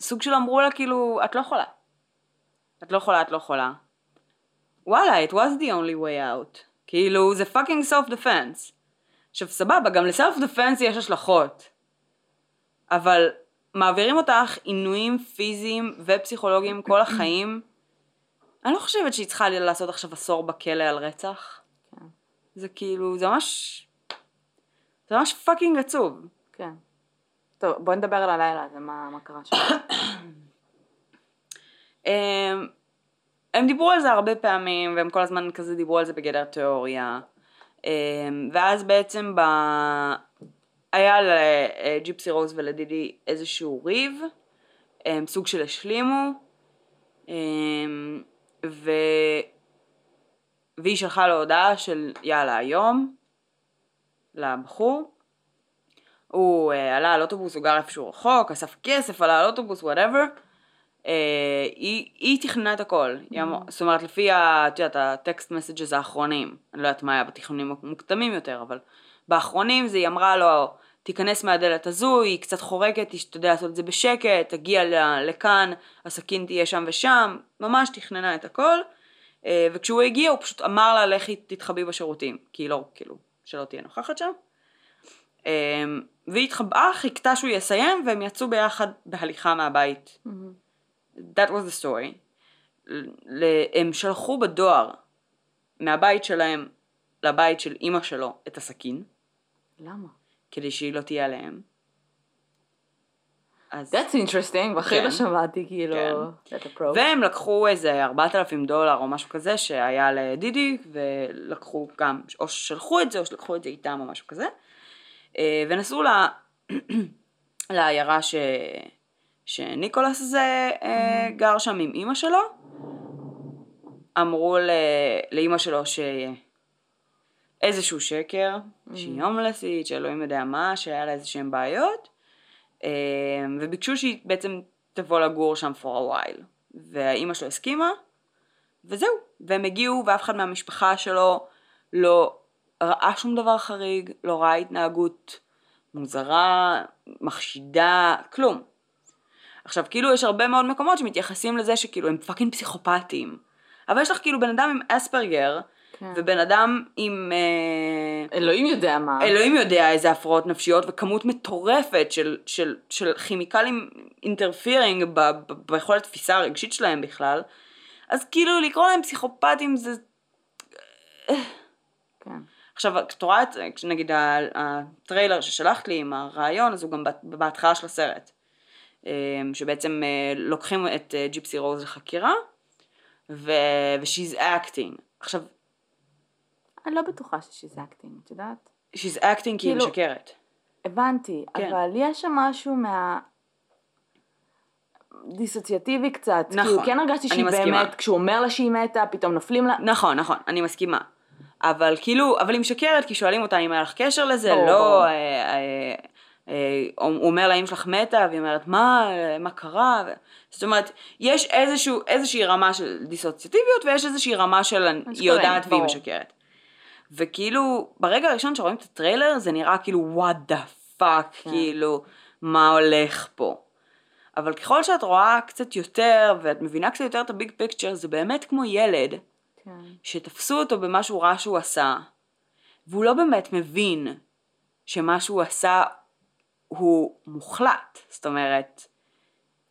סוג של אמרו לה כאילו, את לא יכולה. את לא יכולה, את לא יכולה. וואלה, it was the only way out. כאילו, זה fucking self defense. עכשיו, סבבה, גם ל self defense יש השלכות. אבל מעבירים אותך עינויים פיזיים ופסיכולוגיים כל החיים. אני לא חושבת שהיא צריכה לעשות עכשיו עשור בכלא על רצח. זה כאילו, זה ממש... זה ממש fucking עצוב. כן. טוב, בואי נדבר על הלילה הזה, מה, מה קרה שם. הם, הם דיברו על זה הרבה פעמים, והם כל הזמן כזה דיברו על זה בגדר תיאוריה. הם, ואז בעצם ב... היה לג'יפסי רוז ולדידי איזשהו ריב, סוג של השלימו, הם, ו... והיא שלחה לו הודעה של יאללה היום, לבחור. הוא uh, עלה על אוטובוס, הוא גר איפשהו רחוק, אסף כסף, עלה על אוטובוס, whatever. Uh, היא, היא תכננה את הכל, היא אמר, זאת אומרת לפי ה- את יודעת, הטקסט מסג'ז האחרונים, אני לא יודעת מה היה בתכנונים המוקדמים יותר, אבל באחרונים זה היא אמרה לו, תיכנס מהדלת הזו, היא קצת חורקת, תשתדל לעשות את זה בשקט, תגיע לכאן, הסכין תהיה שם ושם, ממש תכננה את הכל, וכשהוא הגיע הוא פשוט אמר לה לכי תתחבאי בשירותים, כי היא לא, כאילו, שלא תהיה נוכחת שם. Um, והיא התחבאה, חיכתה שהוא יסיים, והם יצאו ביחד בהליכה מהבית. That was the story. הם שלחו בדואר מהבית שלהם לבית של אימא שלו את הסכין, למה? כדי שהיא לא תהיה עליהם. אז... That's interesting, והכי כן. לא שמעתי כאילו, כן. that approach. והם לקחו איזה 4,000 דולר או משהו כזה שהיה לדידי, ולקחו גם, או ששלחו את זה או שלקחו את זה איתם או משהו כזה, אה, ונסעו ל... לעיירה ש... שניקולס הזה אה, גר שם עם אימא שלו. אמרו ל... לאימא שלו שאיזשהו שקר, שהיא הומלסית, שאלוהים יודע מה, שהיה לה איזה שהם בעיות, וביקשו שהיא בעצם תבוא לגור שם for a while. והאימא שלו הסכימה, וזהו. והם הגיעו ואף אחד מהמשפחה שלו לא ראה שום דבר חריג, לא ראה התנהגות מוזרה, מחשידה, כלום. עכשיו, כאילו יש הרבה מאוד מקומות שמתייחסים לזה שכאילו הם fucking פסיכופטים. אבל יש לך כאילו בן אדם עם אספרגר, כן. ובן אדם עם... אה, אלוהים יודע מה. אלוהים יודע איזה הפרעות נפשיות וכמות מטורפת של, של, של כימיקלים interfering ב, ב, ביכולת תפיסה הרגשית שלהם בכלל. אז כאילו לקרוא להם פסיכופטים זה... כן. עכשיו, את רואה את, נגיד ה- הטריילר ששלחת לי עם הרעיון, אז הוא גם בהתחלה של הסרט. אה, שבעצם אה, לוקחים את אה, ג'יפסי רוז לחקירה, ו- ו-she's acting. עכשיו, אני לא בטוחה שזה acting, את יודעת? she's acting כי היא כאילו- משקרת. הבנתי, כן. אבל יש שם משהו מה... דיסוציאטיבי קצת. נכון, כאילו, כן הרגשתי שהיא מסכימה. באמת, כשהוא אומר לה שהיא מתה, פתאום נופלים לה... נכון, נכון, אני מסכימה. אבל כאילו, אבל היא משקרת כי שואלים אותה אם היה לך קשר לזה, לא. אה, אה, אה, הוא אומר לה, אמא שלך מתה, והיא אומרת, מה, מה קרה? ו... זאת אומרת, יש איזשהו, איזושהי רמה של דיסוציאטיביות, ויש איזושהי רמה של היא יודעת והיא. משקרת. וכאילו, ברגע הראשון שרואים את הטריילר, זה נראה כאילו, what the fuck, כן. כאילו, מה הולך פה. אבל ככל שאת רואה קצת יותר, ואת מבינה קצת יותר את הביג פיקצ'ר, זה באמת כמו ילד. כן. שתפסו אותו במשהו רע שהוא עשה, והוא לא באמת מבין שמה שהוא עשה הוא מוחלט. זאת אומרת,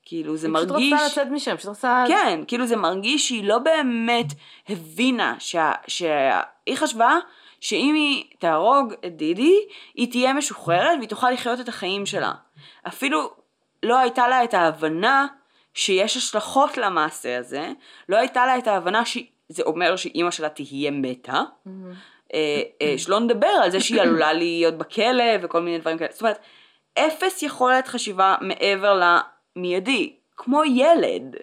כאילו זה היא מרגיש... פשוט רצתה לצאת משם, פשוט רצתה... כן, כאילו זה מרגיש שהיא לא באמת הבינה שה... שה... היא חשבה שאם היא תהרוג את דידי, היא תהיה משוחררת והיא תוכל לחיות את החיים שלה. אפילו לא הייתה לה את ההבנה שיש השלכות למעשה הזה, לא הייתה לה את ההבנה שזה אומר שאימא שלה תהיה מתה, מהמם. אה, אה, שלא נדבר על זה שהיא עלולה להיות בכלא וכל מיני דברים כאלה. זאת אומרת, אפס יכולת חשיבה מעבר למיידי, כמו ילד.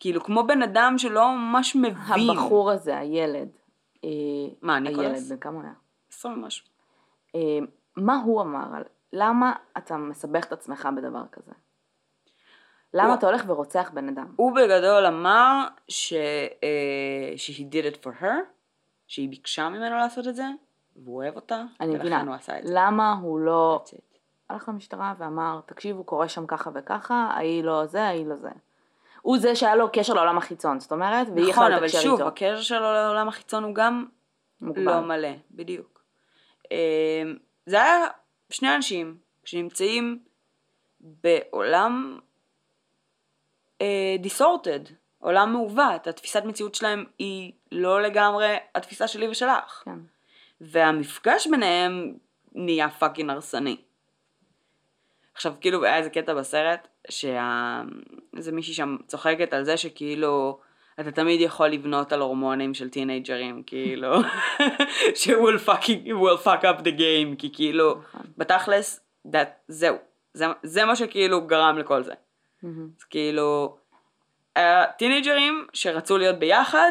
כאילו, כמו בן אדם שלא ממש מבין. הבחור הזה, הילד. אה, מה, ניקולס? הילד, בן כמה היה? עשרה ומשהו. אה, מה הוא אמר על... למה אתה מסבך את עצמך בדבר כזה? למה אתה הולך ורוצח בן אדם? הוא בגדול אמר ש... אה, she did it for her, שהיא ביקשה ממנו לעשות את זה, והוא אוהב אותה, אני מבינה. ולכן הוא עשה את זה. למה הוא לא. הלך למשטרה ואמר, תקשיבו, קורה שם ככה וככה, ההיא לא זה, ההיא לא זה. הוא זה שהיה לו קשר לעולם החיצון, זאת אומרת, והיא נכון, יכלה אבל לתקשר שוב, איתו. הקשר שלו לעולם החיצון הוא גם מוגבל. לא מלא, בדיוק. אה, זה היה שני אנשים שנמצאים בעולם דיסורטד, עולם מעוות, התפיסת מציאות שלהם היא לא לגמרי התפיסה שלי ושלך. כן. והמפגש ביניהם נהיה פאקינג הרסני. עכשיו, כאילו, היה איזה קטע בסרט, שאיזה מישהי שם צוחקת על זה שכאילו, אתה תמיד יכול לבנות על הורמונים של טינג'רים, כאילו, ש- will fucking, will fuck up the game, כי כאילו, נכון. בתכלס, that, זהו, זה, זה מה שכאילו גרם לכל זה. אז כאילו, היה טינג'רים שרצו להיות ביחד,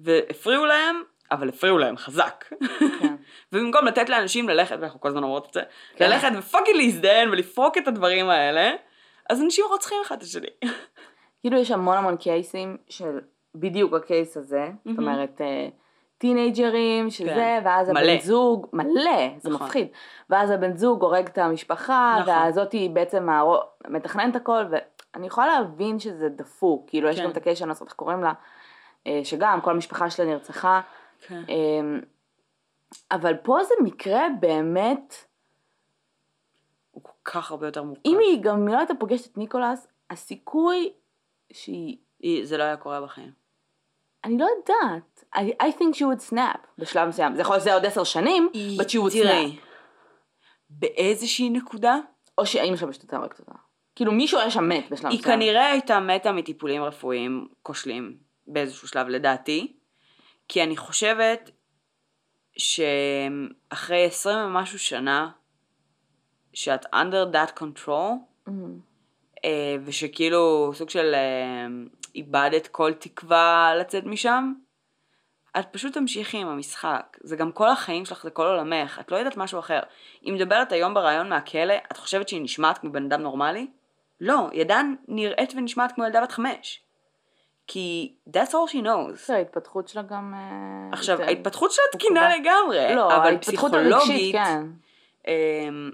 והפריעו להם, אבל הפריעו להם חזק. כן. ובמקום לתת לאנשים ללכת, ואנחנו כל הזמן אומרות את זה, כן. ללכת ו fucking להזדיין ולפרוק את הדברים האלה, אז אנשים רוצחים אחד את השני. כאילו יש המון המון caseים של בדיוק ה case הזה, זאת מהמם. אומרת, אה, teenagerים, שזה, כן. ואז הבן מלא. זוג, מלא, זה נכון. מפחיד, ואז הבן זוג הורג את המשפחה, נכון. והזאתי בעצם הרו- מתכננת הכל, ואני יכולה להבין שזה דפוק, כאילו יש כן. גם את ה case שאני לא יודעת איך קוראים לה, אה, שגם כל המשפחה שלה נרצחה, כן. אמ, אבל פה זה מקרה באמת, הוא כל כך הרבה יותר מורכב. אם היא גם לא הייתה פוגשת את ניקולס, הסיכוי שהיא, היא- זה לא היה קורה בחיים. אני לא יודעת, I, I think she would snap. בשלב מסוים, זה יכול להיות שזה עוד עשר שנים, but she would snap, תראי, באיזושהי נקודה, או שהאימא שלה פשוט הורגת אותה, כאילו מישהו היה שם מת בשלב היא מסוים, כנראה הייתה מתה מטיפולים רפואיים כושלים באיזשהו שלב לדעתי, כי אני חושבת שאחרי עשרים ומשהו שנה, שאת under that control, מהמם. אה, ושכאילו סוג של אה, איבדת כל תקווה לצאת משם, את פשוט תמשיכי עם המשחק. זה גם כל החיים שלך, זה כל עולמך, את לא יודעת משהו אחר. היא מדברת היום ברעיון מהכלא, את חושבת שהיא נשמעת כמו בן אדם נורמלי? לא, היא עדיין נראית ונשמעת כמו ילדה בת חמש. כי that's all she knows. בסדר, ההתפתחות שלה גם, אה, עכשיו, ההתפתחות שלה תקינה. לגמרי, לא, אבל פסיכולוגית, כן, אמ,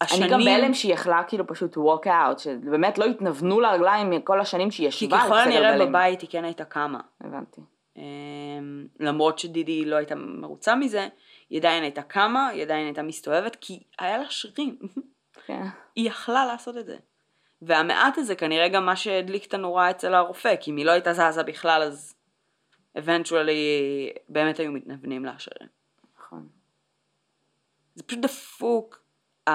השנים... אני גם בהלם שהיא יכלה כאילו פשוט walk out, שבאמת לא התנוונו לרגליים כל השנים שהיא כי ישבה ככל על כיסא הנראה. בבית היא כן הייתה קמה. הבנתי. אמ, למרות שדידי לא הייתה מרוצה מזה, היא עדיין הייתה קמה, היא עדיין הייתה מסתובבת, כי היה לה שרירים. כן. היא יכלה לעשות את זה. והמעט הזה כנראה גם מה שהדליק את הנורה אצל הרופא, כי אם היא לא הייתה זזה בכלל אז eventually באמת היו מתנוונים לה השרירים. נכון. זה פשוט דפוק. Um,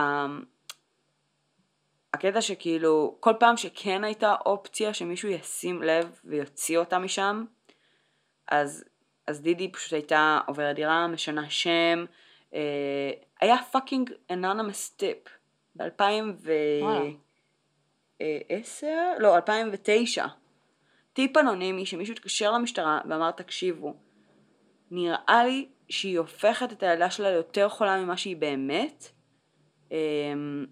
הקטע שכאילו, כל פעם שכן הייתה אופציה שמישהו ישים לב ויוציא אותה משם, אז, אז דידי פשוט הייתה עוברת דירה, משנה שם, אה, היה fucking anonymous tip וואלה. ב-2010, לא, 2009. טיפ אנונימי שמישהו התקשר למשטרה ואמר תקשיבו, נראה לי שהיא הופכת את הילדה שלה ליותר חולה ממה שהיא באמת, אמ,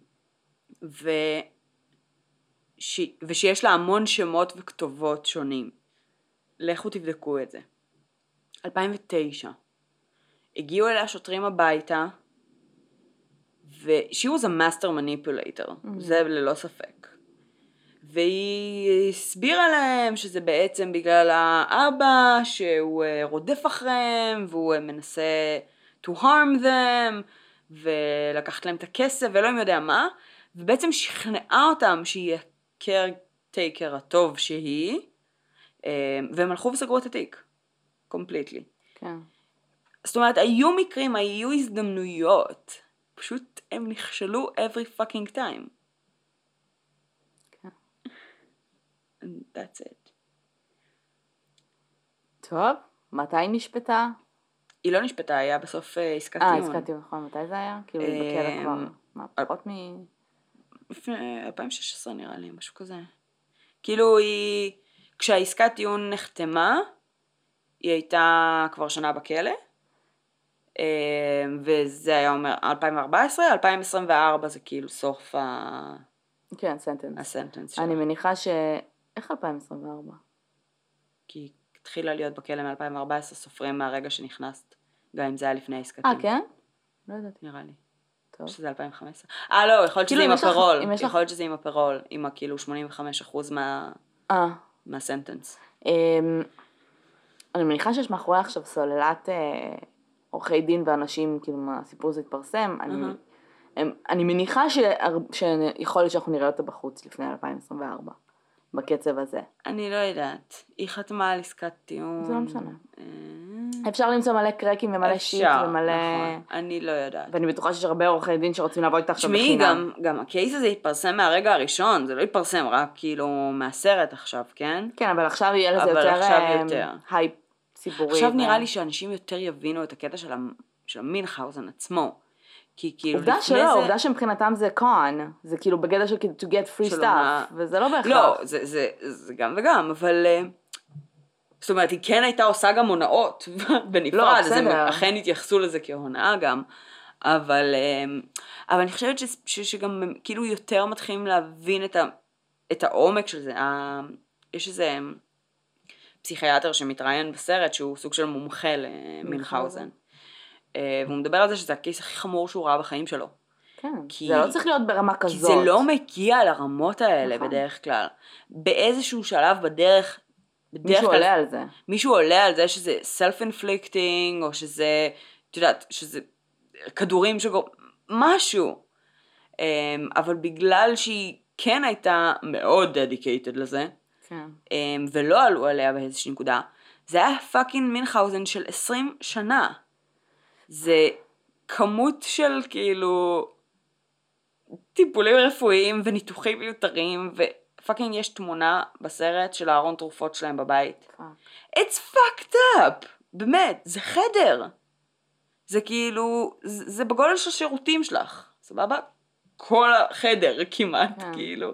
ו... ש... ושיש לה המון שמות וכתובות שונים. לכו תבדקו את זה. 2009. הגיעו אליה שוטרים הביתה, ו- she was a master manipulator, זה ללא ספק. והיא הסבירה להם שזה בעצם בגלל האבא שהוא אה, רודף אחריהם והוא אה, מנסה to harm them ולקחת להם את הכסף ואלוהים יודע מה ובעצם שכנעה אותם שהיא ה-caretaker הטוב שהיא אה, והם הלכו וסגרו את התיק completely. כן. זאת אומרת היו מקרים, היו הזדמנויות פשוט הם נכשלו every fucking time. כן. And that's it. טוב, מתי נשפטה? היא לא נשפטה, היה בסוף אה, עסקת אה, טיעון. עסקת טיעון, נכון, מתי זה היה? כאילו, היא בכלא אמ, כבר, מה, פחות מ... לפני 2016 נראה לי, משהו כזה. כאילו היא, כשהעסקת טיעון נחתמה, היא הייתה כבר שנה בכלא, אה, וזה היה אומר 2014, 2024 זה כאילו סוף ה- כן, סנטנס. הסנטנס שלה. אני מניחה ש... איך 2024? כי התחילה להיות בכלא מ-2014, סופרים מהרגע שנכנסת, גם אם זה היה לפני העסקת אה. כן? לא יודעת, נראה לי. טוב. שזה 2015. אה לא, יכול להיות כאילו, שזה עם הפרול. יכול להיות שזה עם הפרול, עם הכאילו 85% מה- אה, מהסנטנס. אמ, אני מניחה שיש מאחורי עכשיו סוללת אה, עורכי דין ואנשים, כאילו מהסיפור הזה התפרסם, אני, אני מניחה שיכול להיות שאנחנו נראה אותה בחוץ לפני 2024, בקצב הזה. אני לא יודעת. היא חתמה על עסקת טיעון. זה לא משנה. אה, אפשר למצוא מלא crackים ומלא shit אפשר, ומלא... נכון. אני לא יודעת. ואני בטוחה שיש הרבה עורכי דין שרוצים לעבוד איתה עכשיו תשמעי, בחינם. גם, גם ה case הזה התפרסם מהרגע הראשון, זה לא התפרסם רק כאילו מהסרט עכשיו, כן? כן, אבל עכשיו יהיה לזה יותר עכשיו אה, יותר. הייפ ציבורי. עכשיו ו- נראה לי שאנשים יותר יבינו את הקטע של, המ... של המינכאוזן עצמו. כי כאילו עובדה לפני שלא, זה... עובדה שמבחינתם זה con, זה כאילו בגדר של to get free stuff, וזה לא בהכרח. לא, זה, זה, זה גם וגם, אבל... אה, זאת אומרת, היא כן הייתה עושה גם הונאות בנפרד, לא, אז הם. אכן התייחסו לזה כהונאה גם, אבל, אה, אבל אני חושבת ש, ש, שגם הם כאילו יותר מתחילים להבין את, ה, את העומק של זה. ה, יש איזה פסיכיאטר שמתראיין בסרט שהוא סוג של מומחה למינכאוזן. אה, והוא מדבר על זה שזה הקייס הכי חמור שהוא ראה בחיים שלו. כן, כי- זה לא צריך להיות ברמה כי כזאת. זה לא מגיע לרמות האלה נכון. בדרך כלל. באיזשהו שלב בדרך, בדרך מישהו כלל, עולה על זה. מישהו עולה על זה שזה self-inflicting, או שזה, את יודעת, שזה כדורים שגור... משהו. אמ, אבל בגלל שהיא כן הייתה מאוד dedicated לזה, כן. אמ, ולא עלו עליה באיזושהי נקודה, זה היה פאקינג מינכאוזן של 20 שנה. זה כמות של כאילו טיפולים רפואיים וניתוחים מיותרים ופאקינג יש תמונה בסרט של הארון תרופות שלהם בבית. It's fucked up! באמת, זה חדר. זה כאילו, זה, זה בגודל של השירותים שלך, סבבה? כל החדר כמעט, כן. כאילו.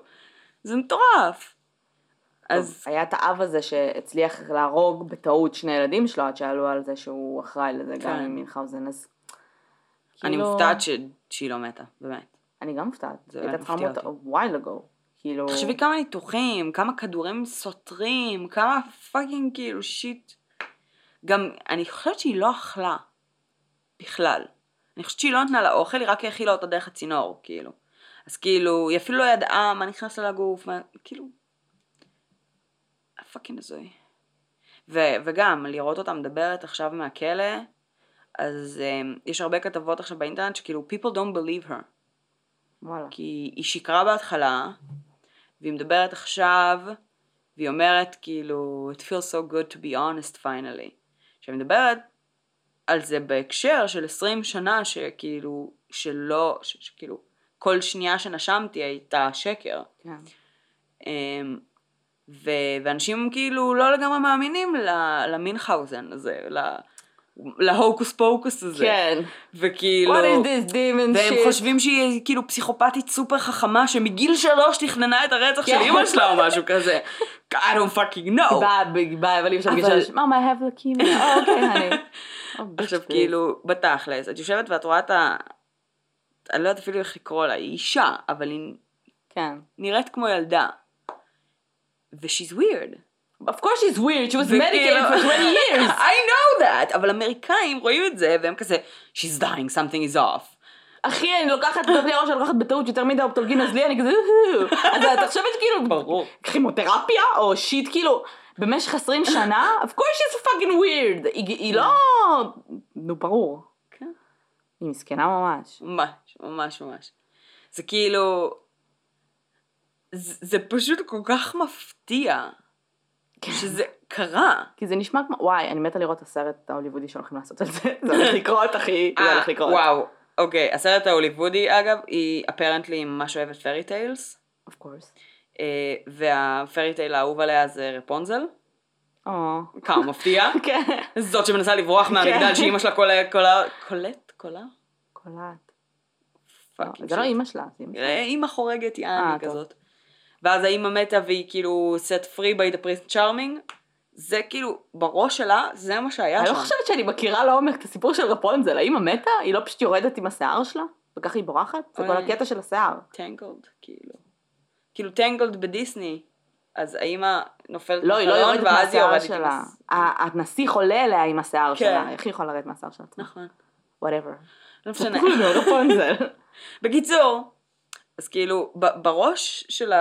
זה מטורף. אז היה את האב הזה שהצליח להרוג בטעות שני ילדים שלו עד שעלו על זה שהוא אחראי לזה גם כן. עם מינכאוזן, אז... אני כאילו- מופתעת. שהיא לא מתה, באמת. אני גם מופתעת. זה באמת מפתיע אותי. while ago. כאילו... תחשבי כמה ניתוחים, כמה כדורים סותרים, כמה fucking כאילו shit. גם, אני חושבת שהיא לא אכלה. בכלל. אני חושבת שהיא לא נתנה לה אוכל, היא רק האכילה אותה דרך הצינור, כאילו. אז כאילו, היא אפילו לא ידעה מה נכנס לה לגוף, מה, כאילו, fucking הזוי. ו- וגם, לראות אותה מדברת עכשיו מהכלא, אז um, יש הרבה כתבות עכשיו באינטרנט שכאילו, people don't believe her. וואלה. כי היא שיקרה בהתחלה, והיא מדברת עכשיו, והיא אומרת כאילו, it feels so good to be honest finally. שהיא מדברת על זה בהקשר של 20 שנה שכאילו, שלא, ש- שכאילו, כל שנייה שנשמתי הייתה שקר. כן. אמ, ו- ואנשים כאילו לא לגמרי מאמינים למינכאוזן הזה, ל- להוקוס פוקוס הזה. כן. וכאילו... What is this demon והם shit? חושבים שהיא כאילו פסיכופתית סופר חכמה שמגיל שלוש תכננה את הרצח של כן. אמא שלה או משהו כזה. I don't fucking know. באה, ב- באה, אבל אי אפשר אבל- בגישה, מאמה, I have leukemia, "Oh, אוקיי, אני. עכשיו כאילו, בתכלס, את יושבת ואת רואה את ה... אני לא יודעת אפילו איך לקרוא לה, היא אישה, אבל היא כן. נראית כמו ילדה. ו-she's weird. Of course she's weird, she was medicated for 20 years. I know that, אבל אמריקאים רואים את זה, והם כזה, she's dying, something is off. אחי, אני לוקחת, לי הראש, אני לוקחת בטעות יותר מדי אופטולגין נוזלי, אני כזה, "אוהו". אז אתה חושבת כאילו, ברור. כימותרפיה, או שיט, כאילו, במשך 20 שנה, of course she's fucking weird. היא היא לא, נו, ברור. כן. היא מסכנה ממש. ממש, ממש ממש. זה כאילו... זה, פשוט כל כך מפתיע שזה קרה. כי זה נשמע כמו, וואי, אני מתה לראות את הסרט ההוליוודי שהולכים לעשות על זה. זה הולך לקרות, אחי, זה אה, הולך לקרות. וואו, אוקיי, הסרט ההוליוודי אגב, היא אפרנטלי ממש אוהבת פרי טיילס, Of course. והפרי טייל האהוב עליה זה רפונזל, או. כמה מפתיע. כן. זאת שמנסה לברוח מהמגדל כן. שאימא שלה קולה, קולה, קולט? קולה? קולט. fucking זה לא. אימא שלה, אימא. אה, חורגת יעני אה. כזאת. ואז האימא מתה והיא כאילו set free by the prince charming, זה כאילו, בראש שלה, זה מה שהיה אני שם. לא חושבת שאני מכירה לעומק את הסיפור של רפונזל, האמא מתה? היא לא פשוט יורדת עם השיער שלה? וככה היא בורחת? זה כל. הקטע של השיער. Tangled, כאילו. כאילו Tangled בדיסני, אז האימא נופלת לא, היא לא יורדת ואז היא מהשיער יורדת עם שלה. ה- הנסיך עולה אליה עם השיער כן. שלה. איך היא יכולה לרדת מהשיער של עצמה? נכון. whatever. לא משנה. רפונזל. בקיצור, אז כאילו, בראש של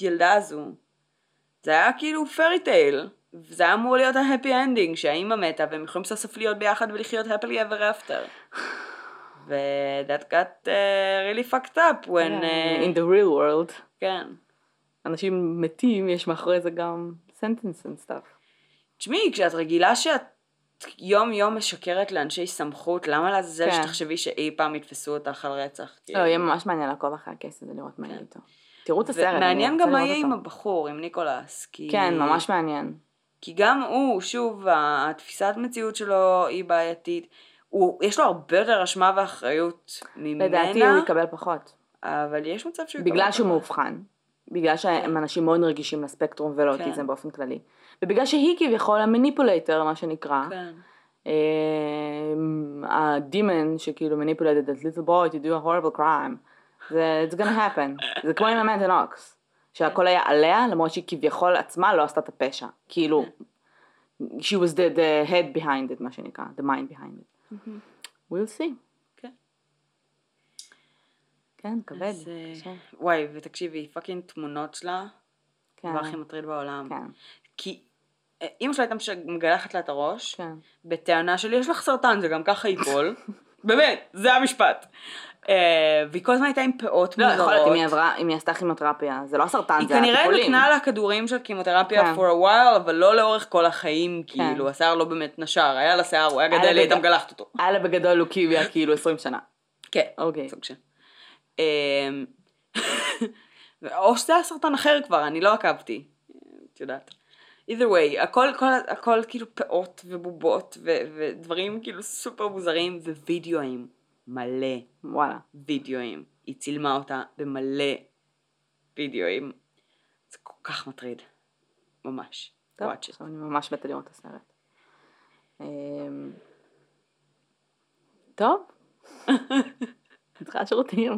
הילדה הזו, זה היה כאילו fairy tale, וזה היה אמור להיות ה happy ending, שהאימא מתה והם יכולים סוף סוף להיות ביחד ולחיות happily ever after. ו- that got uh, really fucked up when... uh, In the real world. כן. אנשים מתים, יש מאחורי זה גם sentence and stuff. תשמעי, כשאת רגילה שאת יום יום משקרת לאנשי סמכות, למה לעזאזל כן. שתחשבי שאי פעם יתפסו אותך על רצח? לא, יהיה ממש מעניין לעקוב אחרי הקייס הזה, לראות מה יהיה כן. איתו. תראו את הסרט. מעניין גם מה יהיה עם. הבחור, עם ניקולס. כי... כן, ממש מעניין. כי גם הוא, שוב, התפיסת מציאות שלו היא בעייתית. הוא, יש לו הרבה יותר אשמה ואחריות ממנה, לדעתי הוא יקבל פחות. אבל יש מצב שהוא יקבל בגלל שהוא פחות. מאובחן. בגלל שהם אנשים מאוד רגישים לספקטרום ולאוטיזם כן. באופן כללי. ובגלל שהיא כביכול ה manipulator, מה שנקרא. כן. ה demon שכאילו manipulated that little boy to do a horrible crime. זה it's gonna happen. זה כמו עם אמנדה נוקס. שהכל היה עליה למרות שהיא כביכול עצמה לא עשתה את הפשע. כאילו, she was the, the head behind it מה שנקרא, the mind behind it. we'll see. כן. כן, כבד. אז, אה. וואי, ותקשיבי, fucking תמונות שלה, כן, הדבר הכי מטריד בעולם. כן, כי אה, אמא שלה הייתה מגלחת לה את הראש, כן. בטענה של יש לך סרטן, זה גם ככה ייפול. באמת, זה המשפט. אה, והיא כל הזמן הייתה עם פאות לא, מוזרות. יכול להיות אם היא עברה, אם היא עשתה כימותרפיה, זה לא הסרטן, היא זה כנראה הטיפולים. נתנה לה כדורים של כימותרפיה כן. for a while, אבל לא לאורך כל החיים, כאילו, השיער לא באמת נשר, היה לה שיער, הוא היה גדל, היא הייתה מגלחת אותו. היה לה בגדול לוקימיה כאילו 20 שנה. כן, אוקיי. סוג של. אמ, או שזה היה סרטן אחר כבר, אני לא עקבתי, את יודעת. either way, הכל, הכל, הכל כאילו פאות ובובות ודברים כאילו סופר מוזרים ווידאוים, מלא וואלה. וידאוים. היא צילמה אותה במלא וידאוים. זה כל כך מטריד. ממש. טוב. עכשיו אני ממש מתה לראות את הסרט. אמ, טוב. אני צריכה שירותים.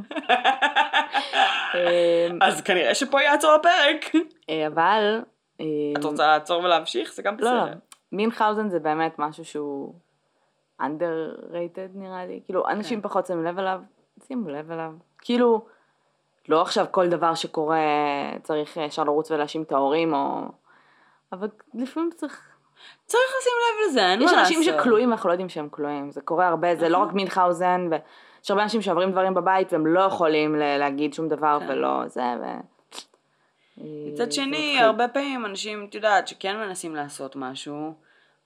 אמ, אז כנראה שפה יעצור הפרק. אה, אבל... אמ, את רוצה לעצור ולהמשיך? זה גם לא, לא. בסדר. מינכאוזן זה באמת משהו שהוא underrated נראה לי. כאילו, אנשים כן. פחות שמים לב אליו, שימו לב אליו. כאילו, לא עכשיו כל דבר שקורה צריך ישר לרוץ ולהאשים את ההורים, או... אבל לפעמים צריך... צריך לשים לב לזה, אין מה יש לעשות. אנשים שכלואים ואנחנו לא יודעים שהם כלואים, זה קורה הרבה, זה לא נכון. רק מינכאוזן, ויש הרבה אנשים שעוברים דברים בבית והם לא יכולים להגיד שום דבר כן. ולא זה, ו... מצד שני. הרבה פעמים אנשים, את יודעת, שכן מנסים לעשות משהו,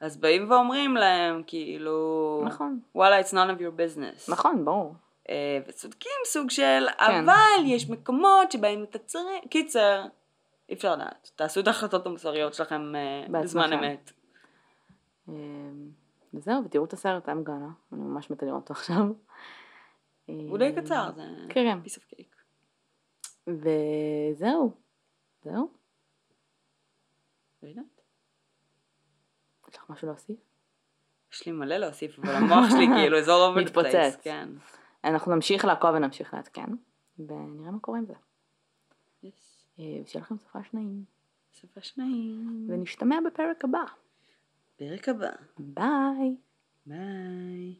אז באים ואומרים להם, כאילו, נכון. וואלה, it's none of your business. נכון, ברור. אה, וצודקים סוג של, כן. אבל יש מקומות שבהם אתה צריך, קיצר, אי אפשר לדעת. תעשו את ההחלטות המוסריות שלכם אה, בזמן בעצמכם. אמת. אה, וזהו, ותראו את הסרט, gonna, אני ממש מתה לראות אותו עכשיו. הוא די קצר, זה כן. piece of cake. וזהו, זהו, לא יודעת. יש לך משהו להוסיף? יש לי מלא להוסיף, אבל המוח שלי כאילו all over the מתפוצץ. כן. אנחנו נמשיך לעקוב ונמשיך לעדכן, ונראה מה קורה עם זה. Yes. אה, ושיהיה לכם סופש נעים, סופה שניים. ונשתמע בפרק הבא. פרק הבא. ביי. ביי.